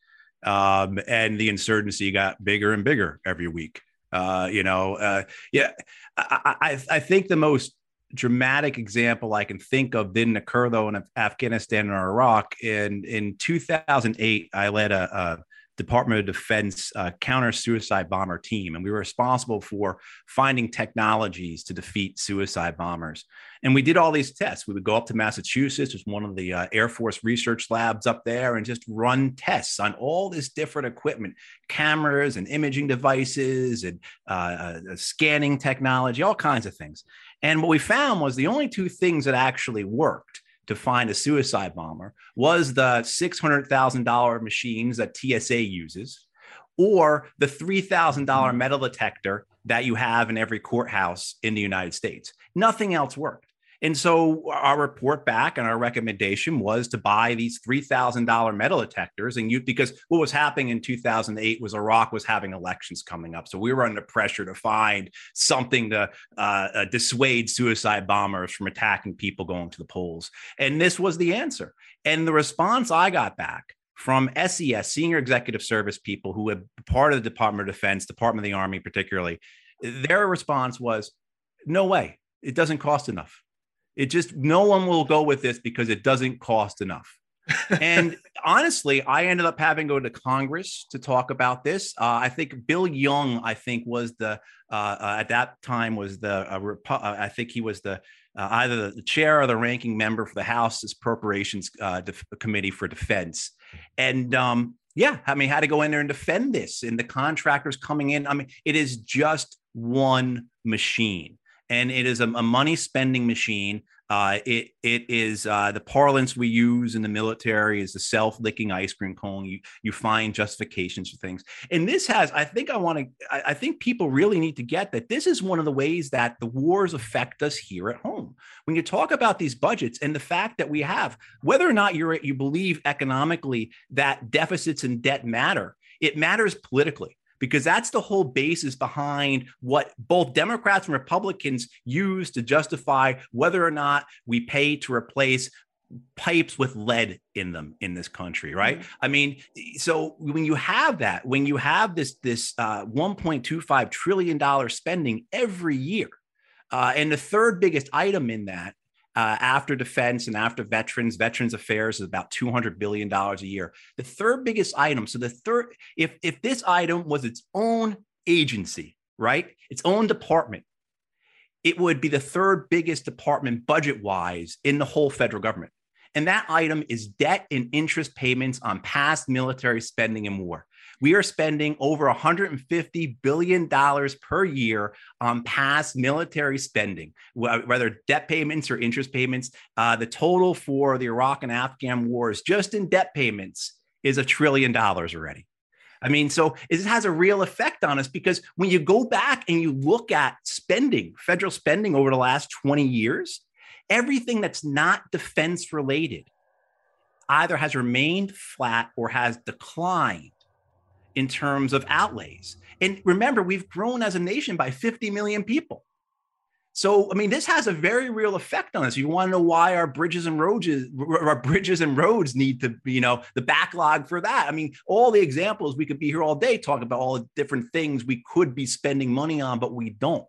um, and the insurgency got bigger and bigger every week. Uh, you know, uh, yeah, I, I, I think the most dramatic example I can think of didn't occur though in Afghanistan or Iraq. In in 2008, I led a, a Department of Defense uh, counter suicide bomber team, and we were responsible for finding technologies to defeat suicide bombers. And we did all these tests. We would go up to Massachusetts, there's one of the uh, Air Force research labs up there, and just run tests on all this different equipment, cameras and imaging devices and uh, uh scanning technology, all kinds of things. And what we found was the only two things that actually worked to find a suicide bomber was the $600,000 machines that TSA uses or the $3,000 mm-hmm. metal detector that you have in every courthouse in the United States. Nothing else worked. And so our report back and our recommendation was to buy these $3,000 metal detectors. And you, because what was happening in 2008 was Iraq was having elections coming up. So we were under pressure to find something to uh, uh, dissuade suicide bombers from attacking people going to the polls. And this was the answer. And the response I got back from SES, senior executive service people who were part of the Department of Defense, Department of the Army, particularly, their response was, no way. It doesn't cost enough. It just no one will go with this because it doesn't cost enough. and honestly, I ended up having to go to Congress to talk about this. Uh, I think Bill Young, I think, was the uh, uh, at that time was the uh, uh, I think he was the uh, either the chair or the ranking member for the House's Appropriations Def- Committee for Defense. And um, yeah, I mean, had to go in there and defend this, and the contractors coming in. I mean, it is just one machine and it is a, a money spending machine. Uh, it it is uh, the parlance we use in the military is the self licking ice cream cone. You you find justifications for things, and this has. I think I want to. I, I, think people really need to get that this is one of the ways that the wars affect us here at home. When you talk about these budgets and the fact that we have, whether or not you're you believe economically that deficits and debt matter, it matters politically because that's the whole basis behind what both Democrats and Republicans use to justify whether or not we pay to replace pipes with lead in them in this country right mm-hmm. i mean so when you have that when you have this this uh, 1.25 trillion dollar spending every year uh, and the third biggest item in that uh, after defense and after veterans, veterans affairs is about $200 billion a year. The third biggest item. So the third, if, if this item was its own agency, right? Its own department, it would be the third biggest department budget wise in the whole federal government. And that item is debt and interest payments on past military spending and war. We are spending over $150 billion per year on past military spending, whether debt payments or interest payments. Uh, the total for the Iraq and Afghan wars, just in debt payments, is a trillion dollars already. I mean, so it has a real effect on us because when you go back and you look at spending, federal spending over the last 20 years, everything that's not defense related either has remained flat or has declined in terms of outlays. And remember, we've grown as a nation by 50 million people. So, I mean, this has a very real effect on us. You want to know why our bridges and roads, our bridges and roads need to, you know, the backlog for that. I mean, all the examples we could be here all day talking about all the different things we could be spending money on, but we don't.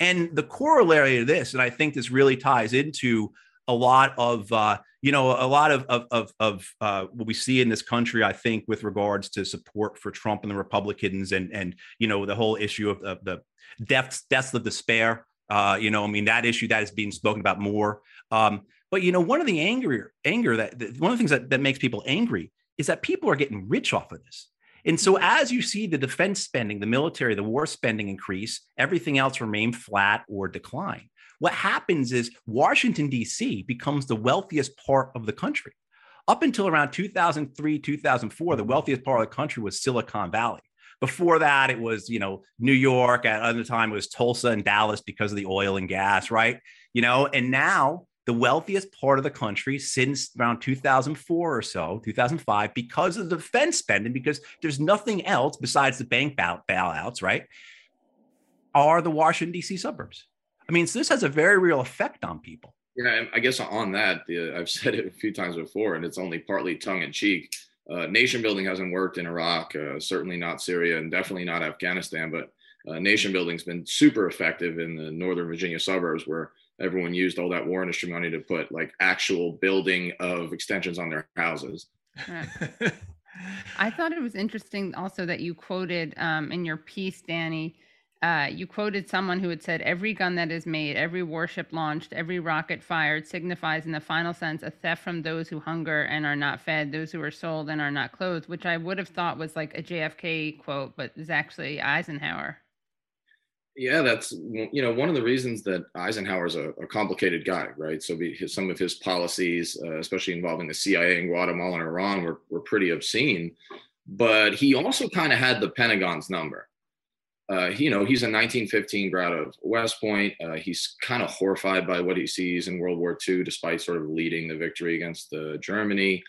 And the corollary of this, and I think this really ties into a lot of, uh, you know, a lot of of of, of uh, what we see in this country. I think with regards to support for Trump and the Republicans, and and you know the whole issue of, of the deaths deaths of despair uh, you know, I mean, that issue that is being spoken about more. Um, but you know, one of the anger, anger that, that one of the things that, that makes people angry is that people are getting rich off of this. And so as you see the defense spending, the military, the war spending increase, everything else remain flat or decline. What happens is Washington, D.C. becomes the wealthiest part of the country. Up until around 2003, 2004, the wealthiest part of the country was Silicon Valley. Before that, it was, you know, New York. At other time, it was Tulsa and Dallas because of the oil and gas, right? You know, and now the wealthiest part of the country since around 2004 or so, 2005, because of the defense spending, because there's nothing else besides the bank bailouts, right? Are the Washington, D.C. suburbs. I mean, so this has a very real effect on people. Yeah, I guess on that, the, I've said it a few times before, and it's only partly tongue in cheek uh, nation building hasn't worked in Iraq, uh, certainly not Syria, and definitely not Afghanistan. But uh, nation building's been super effective in the Northern Virginia suburbs, where everyone used all that war industry money to put like actual building of extensions on their houses. I thought it was interesting also that you quoted um, in your piece, Danny, uh, you quoted someone who had said, Every gun that is made, every warship launched, every rocket fired signifies, in the final sense, a theft from those who hunger and are not fed, those who are sold and are not clothed, which I would have thought was like a JFK quote, but is actually Eisenhower. Yeah, that's you know one of the reasons that Eisenhower's a, a complicated guy, right? So his, some of his policies, uh, especially involving the CIA in Guatemala and Iran, were were pretty obscene. But he also kind of had the Pentagon's number, uh, you know, he's a 1915 grad of West Point. Uh, he's kind of horrified by what he sees in World War II, despite sort of leading the victory against the Germany.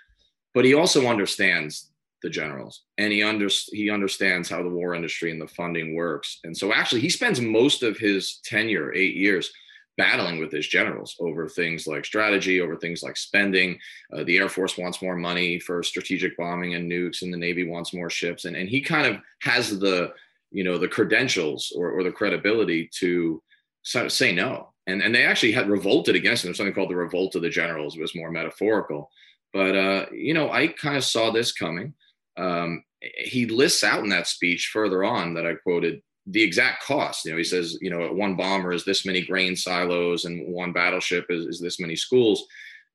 But he also understands the generals, and he under, he understands how the war industry and the funding works. And so, actually, he spends most of his tenure, eight years, battling with his generals over things like strategy, over things like spending. Uh, the Air Force wants more money for strategic bombing and nukes, and the Navy wants more ships. And, and he kind of has the you know the credentials or, or the credibility to say no. And and they actually had revolted against them something called the revolt of the generals. It was more metaphorical. But uh, you know i kind of saw this coming. Um, he lists out in that speech further on that i quoted the exact cost. You know he says you know one bomber is this many grain silos and one battleship is, is this many schools.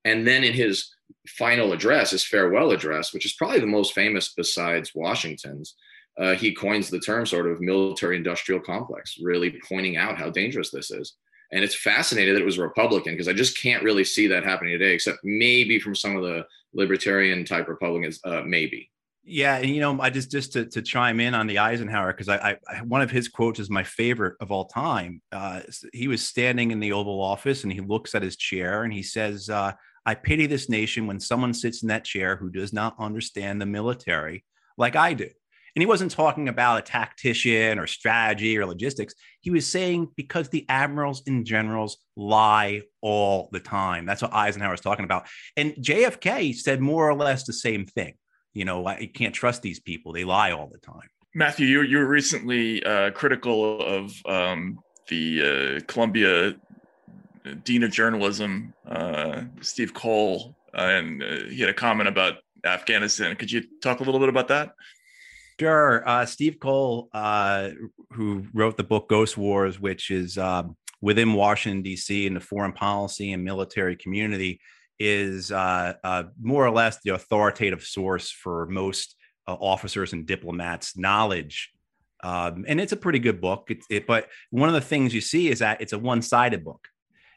And then in his final address his farewell address which is probably the most famous besides washington's uh, he coins the term sort of military industrial complex, really pointing out how dangerous this is. And it's fascinating that it was Republican because I just can't really see that happening today, except maybe from some of the libertarian type Republicans, uh, maybe. Yeah, and you know, I just just to, to chime in on the Eisenhower because I, I, one of his quotes is my favorite of all time. Uh, he was standing in the Oval Office and he looks at his chair and he says, uh, "I pity this nation when someone sits in that chair who does not understand the military like I do." And he wasn't talking about a tactician or strategy or logistics. He was saying because the admirals and generals lie all the time. That's what Eisenhower was talking about. And JFK said more or less the same thing. You know, I can't trust these people. They lie all the time. Matthew, you, you were recently uh, critical of um, the uh, Columbia Dean of Journalism, uh, Steve Coll, and uh, he had a comment about Afghanistan. Could you talk a little bit about that? Sure. Uh, Steve Coll, uh, who wrote the book Ghost Wars, which is um, within Washington D.C. and the foreign policy and military community is uh, uh, more or less the authoritative source for most uh, officers and diplomats' knowledge. Um, and it's a pretty good book. It, it, but one of the things you see is that it's a one-sided book.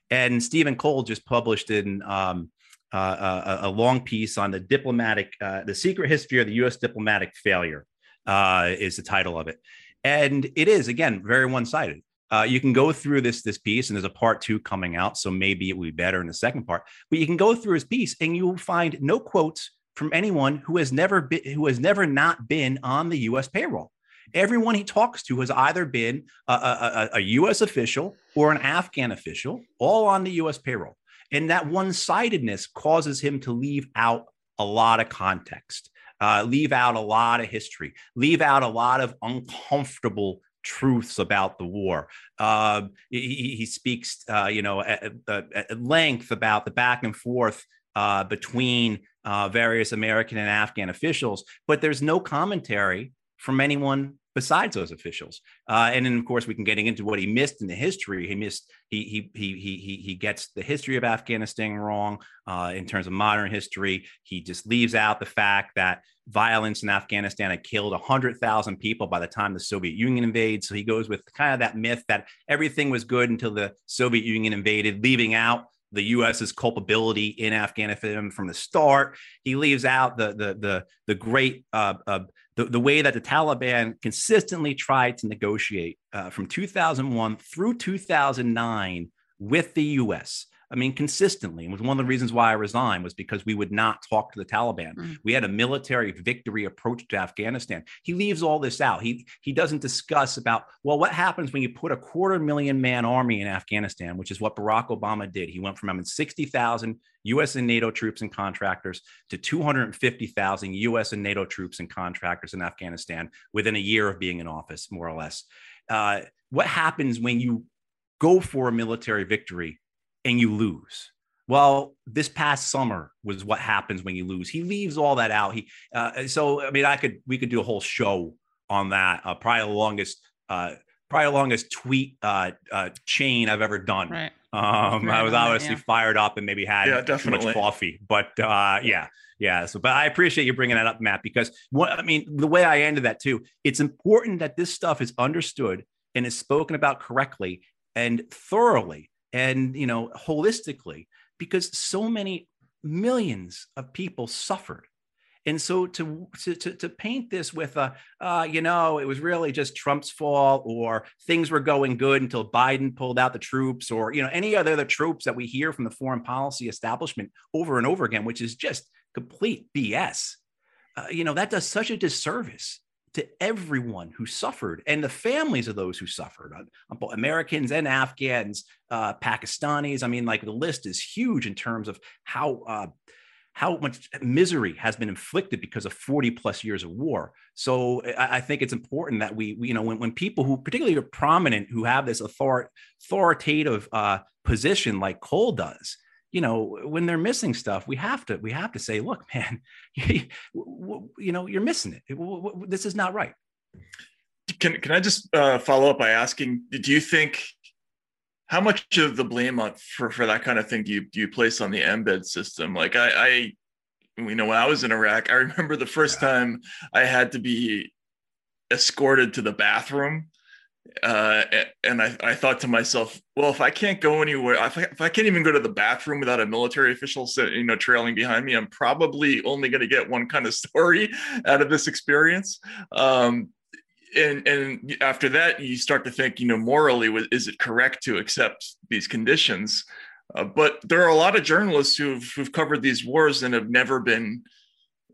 And Stephen Coll just published in um, uh, a, a, long piece on the diplomatic, uh, the secret history of the U.S. diplomatic failure uh, is the title of it, and it is again very one-sided. Uh, you can go through this this piece, and there's a part two coming out, so maybe it will be better in the second part. But you can go through his piece, and you will find no quotes from anyone who has never been, who has never not been on the U.S. payroll. Everyone he talks to has either been a, a, a, U.S. official or an Afghan official, all on the U.S. payroll. And that one sidedness causes him to leave out a lot of context, uh, leave out a lot of history, leave out a lot of uncomfortable truths about the war. Uh, he, he, speaks, uh, you know, at, at, length about the back and forth uh, between uh, various American and Afghan officials, but there's no commentary from anyone besides those officials. Uh, and then, of course, we can getting into what he missed in the history. He missed he he he he he gets the history of Afghanistan wrong uh, in terms of modern history. He just leaves out the fact that violence in Afghanistan had killed 100,000 people by the time the Soviet Union invaded. So he goes with kind of that myth that everything was good until the Soviet Union invaded, leaving out the U.S.'s culpability in Afghanistan from the start. He leaves out the the the the great uh, uh, the, the way that the Taliban consistently tried to negotiate uh, from 2001 through 2009 with the U.S. I mean, consistently. It was one of the reasons why I resigned was because we would not talk to the Taliban. Mm. We had a military victory approach to Afghanistan. He leaves all this out. He he doesn't discuss about well, what happens when you put a quarter million man army in Afghanistan, which is what Barack Obama did. He went from having 60,000 U.S. and NATO troops and contractors to 250,000 U.S. and NATO troops and contractors in Afghanistan within a year of being in office, more or less. Uh, what happens when you go for a military victory and you lose. Well, this past summer was what happens when you lose. He leaves all that out. He uh, so I mean, I could we could do a whole show on that. Uh, probably the longest, uh, probably the longest tweet uh, uh, chain I've ever done. Right. Um, right I was obviously yeah. fired up and maybe had yeah, too much coffee, but uh, yeah, yeah. So, but I appreciate you bringing that up, Matt, because what I mean, the way I ended that too, it's important that this stuff is understood and is spoken about correctly and thoroughly and you know holistically because so many millions of people suffered and so to to to, paint this with a uh, you know it was really just Trump's fault or things were going good until Biden pulled out the troops or you know any other the troops that we hear from the foreign policy establishment over and over again which is just complete BS. Uh, you know that does such a disservice to everyone who suffered and the families of those who suffered, Americans and Afghans, uh, Pakistanis. I mean, like the list is huge in terms of how uh, how much misery has been inflicted because of 40 plus years of war. So I, I think it's important that we, we, you know, when, when people who particularly are prominent, who have this author, authoritative uh, position like Coll does, you know when they're missing stuff we have to we have to say look man you, know you're missing it. This is not right. Can, can i just uh, follow up by asking do you think how much of the blame on, for, for that kind of thing do you, do you place on the embed system? Like i i you know when i was in iraq i remember the first time i had to be escorted to the bathroom uh, and I, I thought to myself, well, if I can't go anywhere, if I, if I can't even go to the bathroom without a military official, you know, trailing behind me, I'm probably only going to get one kind of story out of this experience. Um, and and after that, you start to think, you know, morally, is it correct to accept these conditions? Uh, but there are a lot of journalists who've who've covered these wars and have never been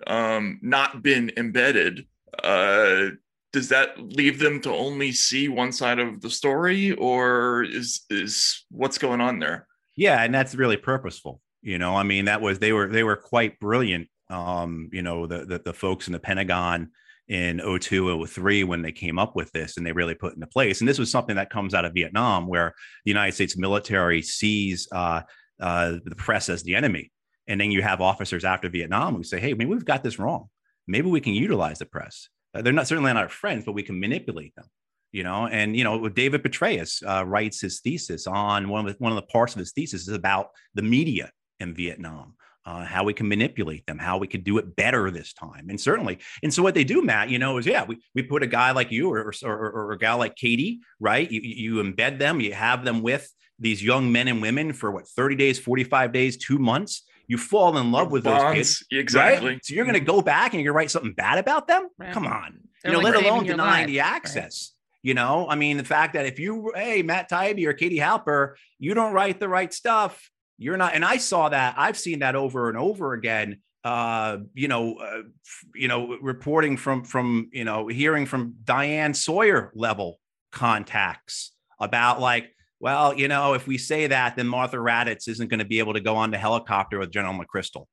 um, not been embedded. Uh, does that leave them to only see one side of the story or is is what's going on there? Yeah and that's really purposeful you know? I mean that was they were they were quite brilliant um you know the the, the folks in the pentagon in 02 03 when they came up with this and they really put into place. And this was something that comes out of vietnam where the united states military sees uh, uh, the press as the enemy. And then you have officers after vietnam who say hey maybe we've got this wrong. Maybe we can utilize the press they're not certainly not our friends, but we can manipulate them. you know? And you know david petraeus uh, writes his thesis on one of the, one of the parts of his thesis is about the media in vietnam uh, how we can manipulate them how we could do it better this time. And certainly and so what they do matt you know is yeah we, we put a guy like you or, or, or a gal like katie right? You, you embed them you have them with these young men and women for what 30 days 45 days two months you fall in love with Bonds, those kids exactly. right? so you're going to go back and you're going to write something bad about them Right. come on They're you know like let alone denying life. the Right. access you know i mean the fact that if you hey matt Taibbi or katie halper you don't write the right stuff you're not and i saw that i've seen that over and over again uh you know uh, f- you know reporting from from you know hearing from diane sawyer level contacts about like well you know if we say that then martha raddatz isn't going to be able to go on the helicopter with general mcchrystal.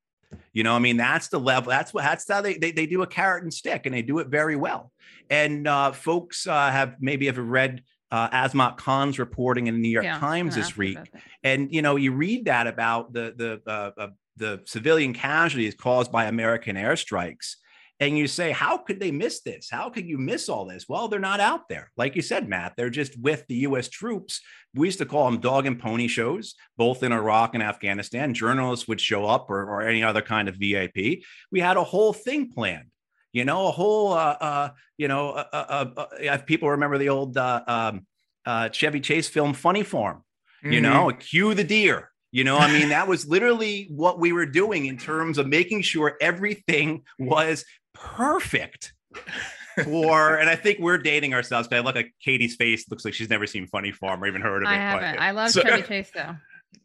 You know i mean that's the level that's what that's how they, they they do a carrot and stick and they do it very well. And uh folks uh have maybe have read uh, Azmat Khan's reporting in the New York Yeah, Times this week, and you know you read that about the the uh, uh, the civilian casualties caused by American airstrikes, and you say, how could they miss this? How could you miss all this? Well, they're not out there, like you said, Matt. They're just with the U.S. troops. We used to call them dog and pony shows, both in Iraq and Afghanistan. Journalists would show up, or, or any other kind of VIP. We had a whole thing planned you know, a whole, uh, uh, you know, uh, uh, uh, if people remember the old uh, um, uh, Chevy Chase film Funny Farm, you know, cue the deer. You know, I mean, that was literally what we were doing in terms of making sure everything was perfect for, and I think we're dating ourselves. But I look at Katie's face; looks like she's never seen Funny Farm or even heard of I it. but- haven't. I love So- Chevy Chase though.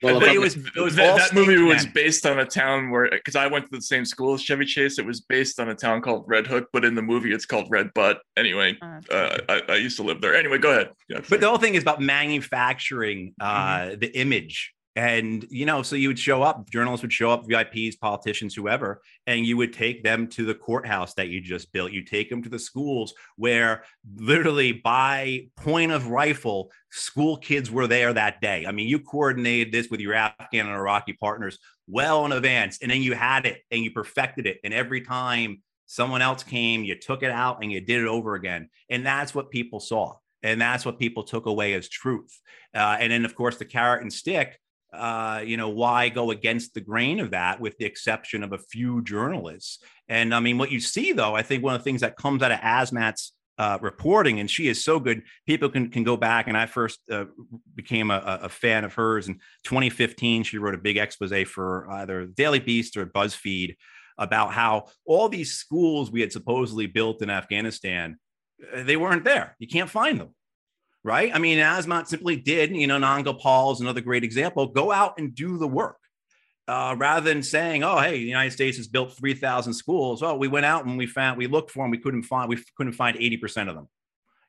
Well, but it was it was that, that movie stage was men. based on a town where because I went to the same school as Chevy Chase. It was based on a town called Red Hook, but in the movie it's called Redbud. Anyway, Uh, uh, I, I used to live there. Anyway, go ahead. Yeah, But the whole thing is about manufacturing uh, Mm-hmm. the image. And, you know, so you would show up, journalists would show up, VIPs, politicians, whoever, and you would take them to the courthouse that you just built. You take them to the schools where literally by point of rifle, school kids were there that day. I mean, you coordinated this with your Afghan and Iraqi partners well in advance, and then you had it and you perfected it. And every time someone else came, you took it out and you did it over again. And that's what people saw. And that's what people took away as truth. Uh, and then, of course, the carrot and stick. Uh, you know, why go against the grain of that, with the exception of a few journalists? And I mean, what you see, though, I think one of the things that comes out of Azmat's uh, reporting, and she is so good. People can can go back, and I first uh, became a, a fan of hers in 2015. She wrote a big expose for either Daily Beast or BuzzFeed about how all these schools we had supposedly built in Afghanistan, uh, they weren't there. You can't find them right? I mean, Azmat simply did, you know, Anand Gopal is another great example. Go out and do the work. Uh, rather than saying, "Oh, hey, the United States has built three thousand schools," oh, we went out and we found, we looked for them, we couldn't find, we couldn't find eighty percent of them.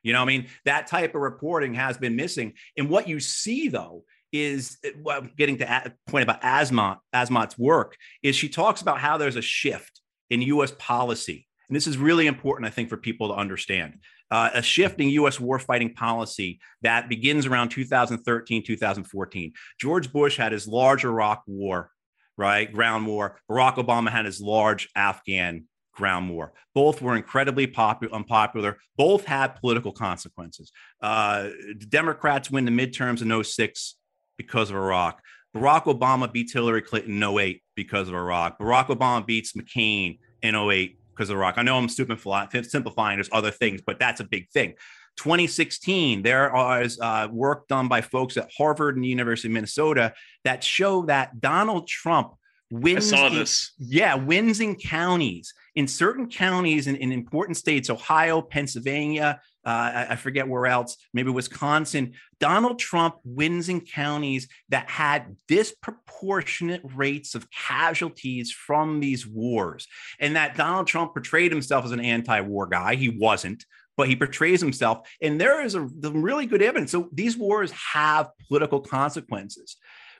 You know, I mean, that type of reporting has been missing. And what you see, though, is well, getting to a point about Azmat, Azmat's work is she talks about how there's a shift in U.S. policy, and this is really important, I think, for people to understand uh, a shift in U.S. warfighting policy that begins around 2013, 2014. George Bush had his large Iraq war, right? Ground war. Barack Obama had his large Afghan ground war. Both were incredibly popular, unpopular. Both had political consequences. Uh, Democrats win the midterms in 06 because of Iraq. Barack Obama beats Hillary Clinton in 08 because of Iraq. Barack Obama beats McCain in 08 because of the rock. I know I'm simplifying, simplifying. There's other things, but that's a big thing. 2016, there is uh, work done by folks at Harvard and the University of Minnesota that show that Donald Trump wins. saw in- this. yeah, wins in counties. In certain counties in, in important states, Ohio, Pennsylvania, uh, I, forget where else, maybe Wisconsin, Donald Trump wins in counties that had disproportionate rates of casualties from these wars. And that Donald Trump portrayed himself as an anti war guy. He wasn't. But he portrays himself, and there is a really good evidence. So these wars have political consequences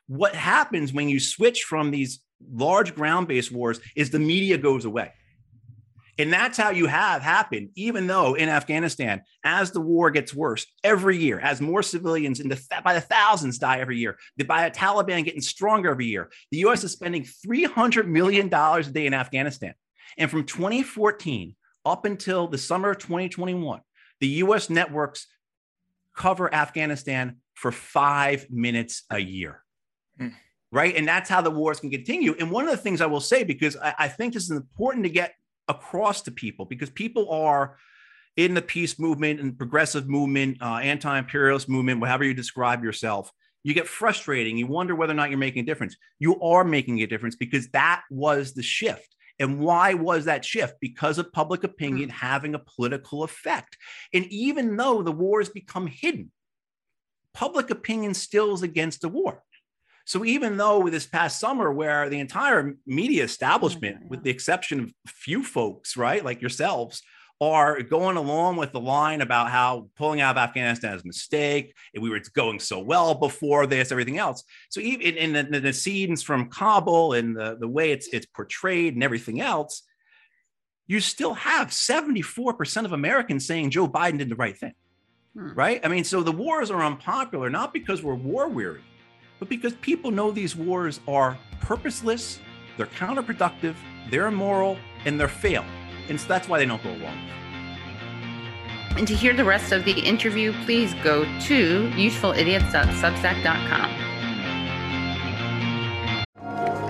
what happens when you switch from these large ground-based wars is the media goes away and that's how you have happened even though in afghanistan as the war gets worse every year as more civilians in the by the thousands die every year the by the taliban getting stronger every year the us is spending 300 million dollars a day in afghanistan and from 2014 up until the summer of 2021 the us networks cover Afghanistan for five minutes a year. Hmm. Right. And that's how the wars can continue. And one of the things I will say, because I, I think this is important to get across to people, because people are in the peace movement and progressive movement, uh, anti imperialist movement, however you describe yourself, you get frustrating. You wonder whether or not you're making a difference. You are making a difference because that was the shift. And why was that shift? Because of public opinion having a political effect. And even though the wars become hidden, public opinion still is against the war. So even though this past summer, where the entire media establishment, with mm-hmm. the exception of a few folks, right, like yourselves, are going along with the line about how pulling out of Afghanistan is a mistake, and we were going so well before this, everything else. So even in the, the scenes from Kabul and the, the way it's it's portrayed and everything else, you still have 74% of Americans saying Joe Biden did the right thing. Hmm. Right? I mean, so the wars are unpopular not because we're war weary, but because people know these wars are purposeless, they're counterproductive, they're immoral, and they're failed. And so that's why they don't go along. And to hear the rest of the interview, please go to usefulidiots.substack.com.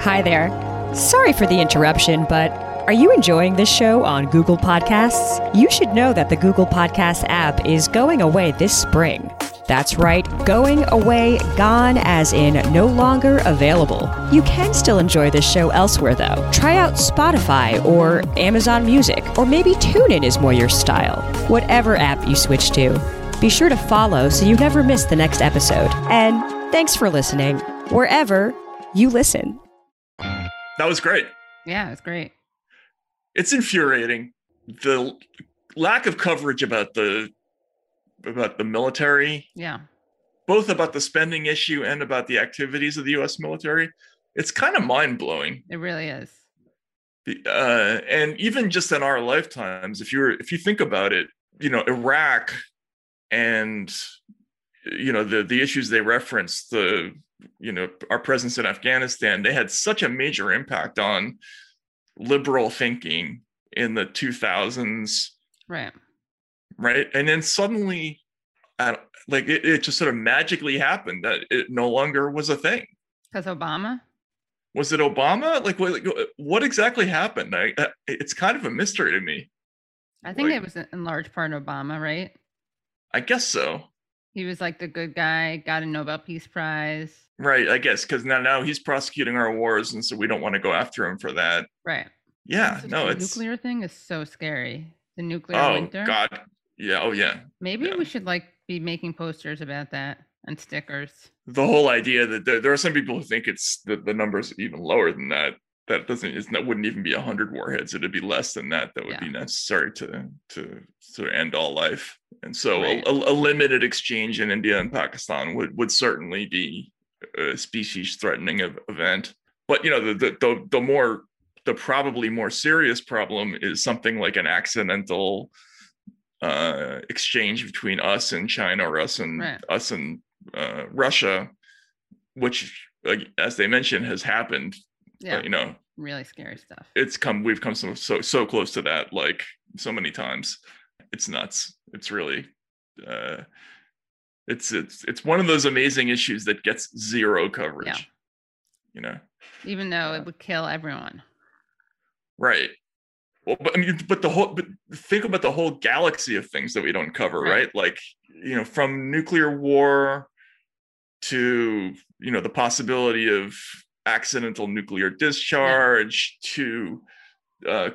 Hi there. Sorry for the interruption, but are you enjoying this show on Google Podcasts? You should know that the Google Podcasts app is going away this spring. That's right, going away, gone as in no longer available. You can still enjoy this show elsewhere though. Try out Spotify or Amazon Music, or maybe TuneIn is more your style. Whatever app you switch to, be sure to follow so you never miss the next episode. And thanks for listening, wherever you listen. That was great. Yeah, it's great. It's infuriating the lack of coverage about the about the military, Yeah. both about the spending issue and about the activities of the U.S. military. It's kind of mind blowing. It really is. uh, and even just in our lifetimes, if you're if you think about it, you know, Iraq and you know the the issues they referenced, the you know our presence in Afghanistan, they had such a major impact on liberal thinking in the 2000s, Right. Right? And then suddenly, like it, it just sort of magically happened that it no longer was a thing. Because Obama? Was it Obama? Like what? What exactly happened? I, it's kind of a mystery to me. I think Like- it was in large part Obama, right? I guess so. He was like the good guy, got a Nobel Peace Prize. Right, I guess because now now he's prosecuting our wars, and so we don't want to go after him for that. Right. Yeah, no, the it's nuclear thing is so scary. The nuclear oh winter. god, yeah, oh yeah. Maybe we should like be making posters about that and stickers. The whole idea that there, there are some people who think it's the, the numbers even lower than that. That doesn't it's not wouldn't even be a hundred warheads. It'd be less than that. That would be necessary to to to end all life. And so a- Right. a, a limited exchange in India and Pakistan would would certainly be a species threatening event. But you know the the the, the more the probably more serious problem is something like an accidental uh, exchange between us and China or us and Right. us and uh, Russia, which, like, as they mentioned, has happened. Yeah. Uh, you know, Really scary stuff. it's come. We've come so so so close to that, like so many times. It's nuts. It's really. Uh, it's it's it's one of those amazing issues that gets zero coverage. Yeah. You know. Even though it would kill everyone. Right. Well, but I mean, but the whole, but think about the whole galaxy of things that we don't cover, Right. right? Like, you know, from nuclear war to, you know, the possibility of accidental nuclear discharge to uh,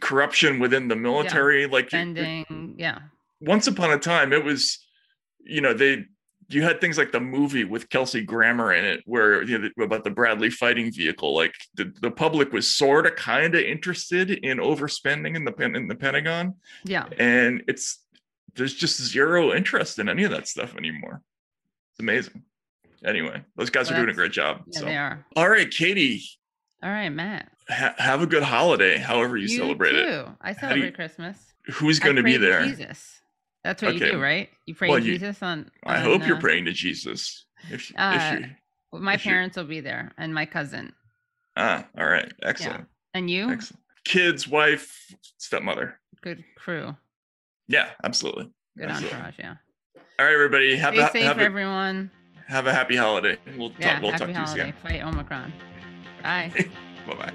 corruption within the military. Like, it- it- Yeah. once upon a time it was you know they you had things like the movie with Kelsey Grammer in it where you know about the Bradley fighting vehicle like the, the public was sort of kind of interested in overspending in the in the Pentagon Yeah. and it's there's just zero interest in any of that stuff anymore it's amazing anyway those guys Well, are doing a great job Yeah, so they are. all right Katie All right, Matt. ha- have a good holiday however you, celebrate it. I celebrate you- Christmas. who's I going to be there Jesus. That's what you do, right? You pray Well, to you- Jesus on. I on, hope you're uh, praying to Jesus if, if Uh, you well, my if you- parents will be there and my cousin. Ah, all right. Excellent. And you? Excellent. Kids, wife, stepmother. Good crew. Yeah, absolutely. Good Absolutely. entourage, yeah. All right, everybody. Have Stay a, safe, have a, everyone. have a happy holiday. We'll talk. Yeah, we'll happy talk to you holiday. soon. Fight Omicron. Bye. Bye bye.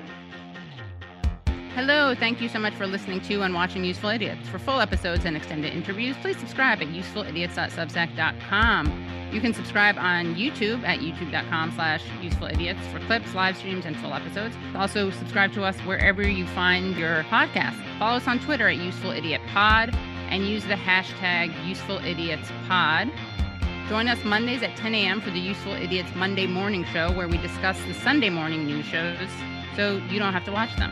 Hello, thank you so much for listening to and watching Useful Idiots. For full episodes and extended interviews, please subscribe at usefulidiots.substack.com. You can subscribe on YouTube at youtube.com slash usefulidiots for clips, live streams, and full episodes. Also, subscribe to us wherever you find your podcast. Follow us on Twitter at usefulIdiotPod and use the hashtag usefulidiots.pod. Join us Mondays at 10 a.m. for the Useful Idiots Monday Morning Show, where we discuss the Sunday morning news shows so you don't have to watch them.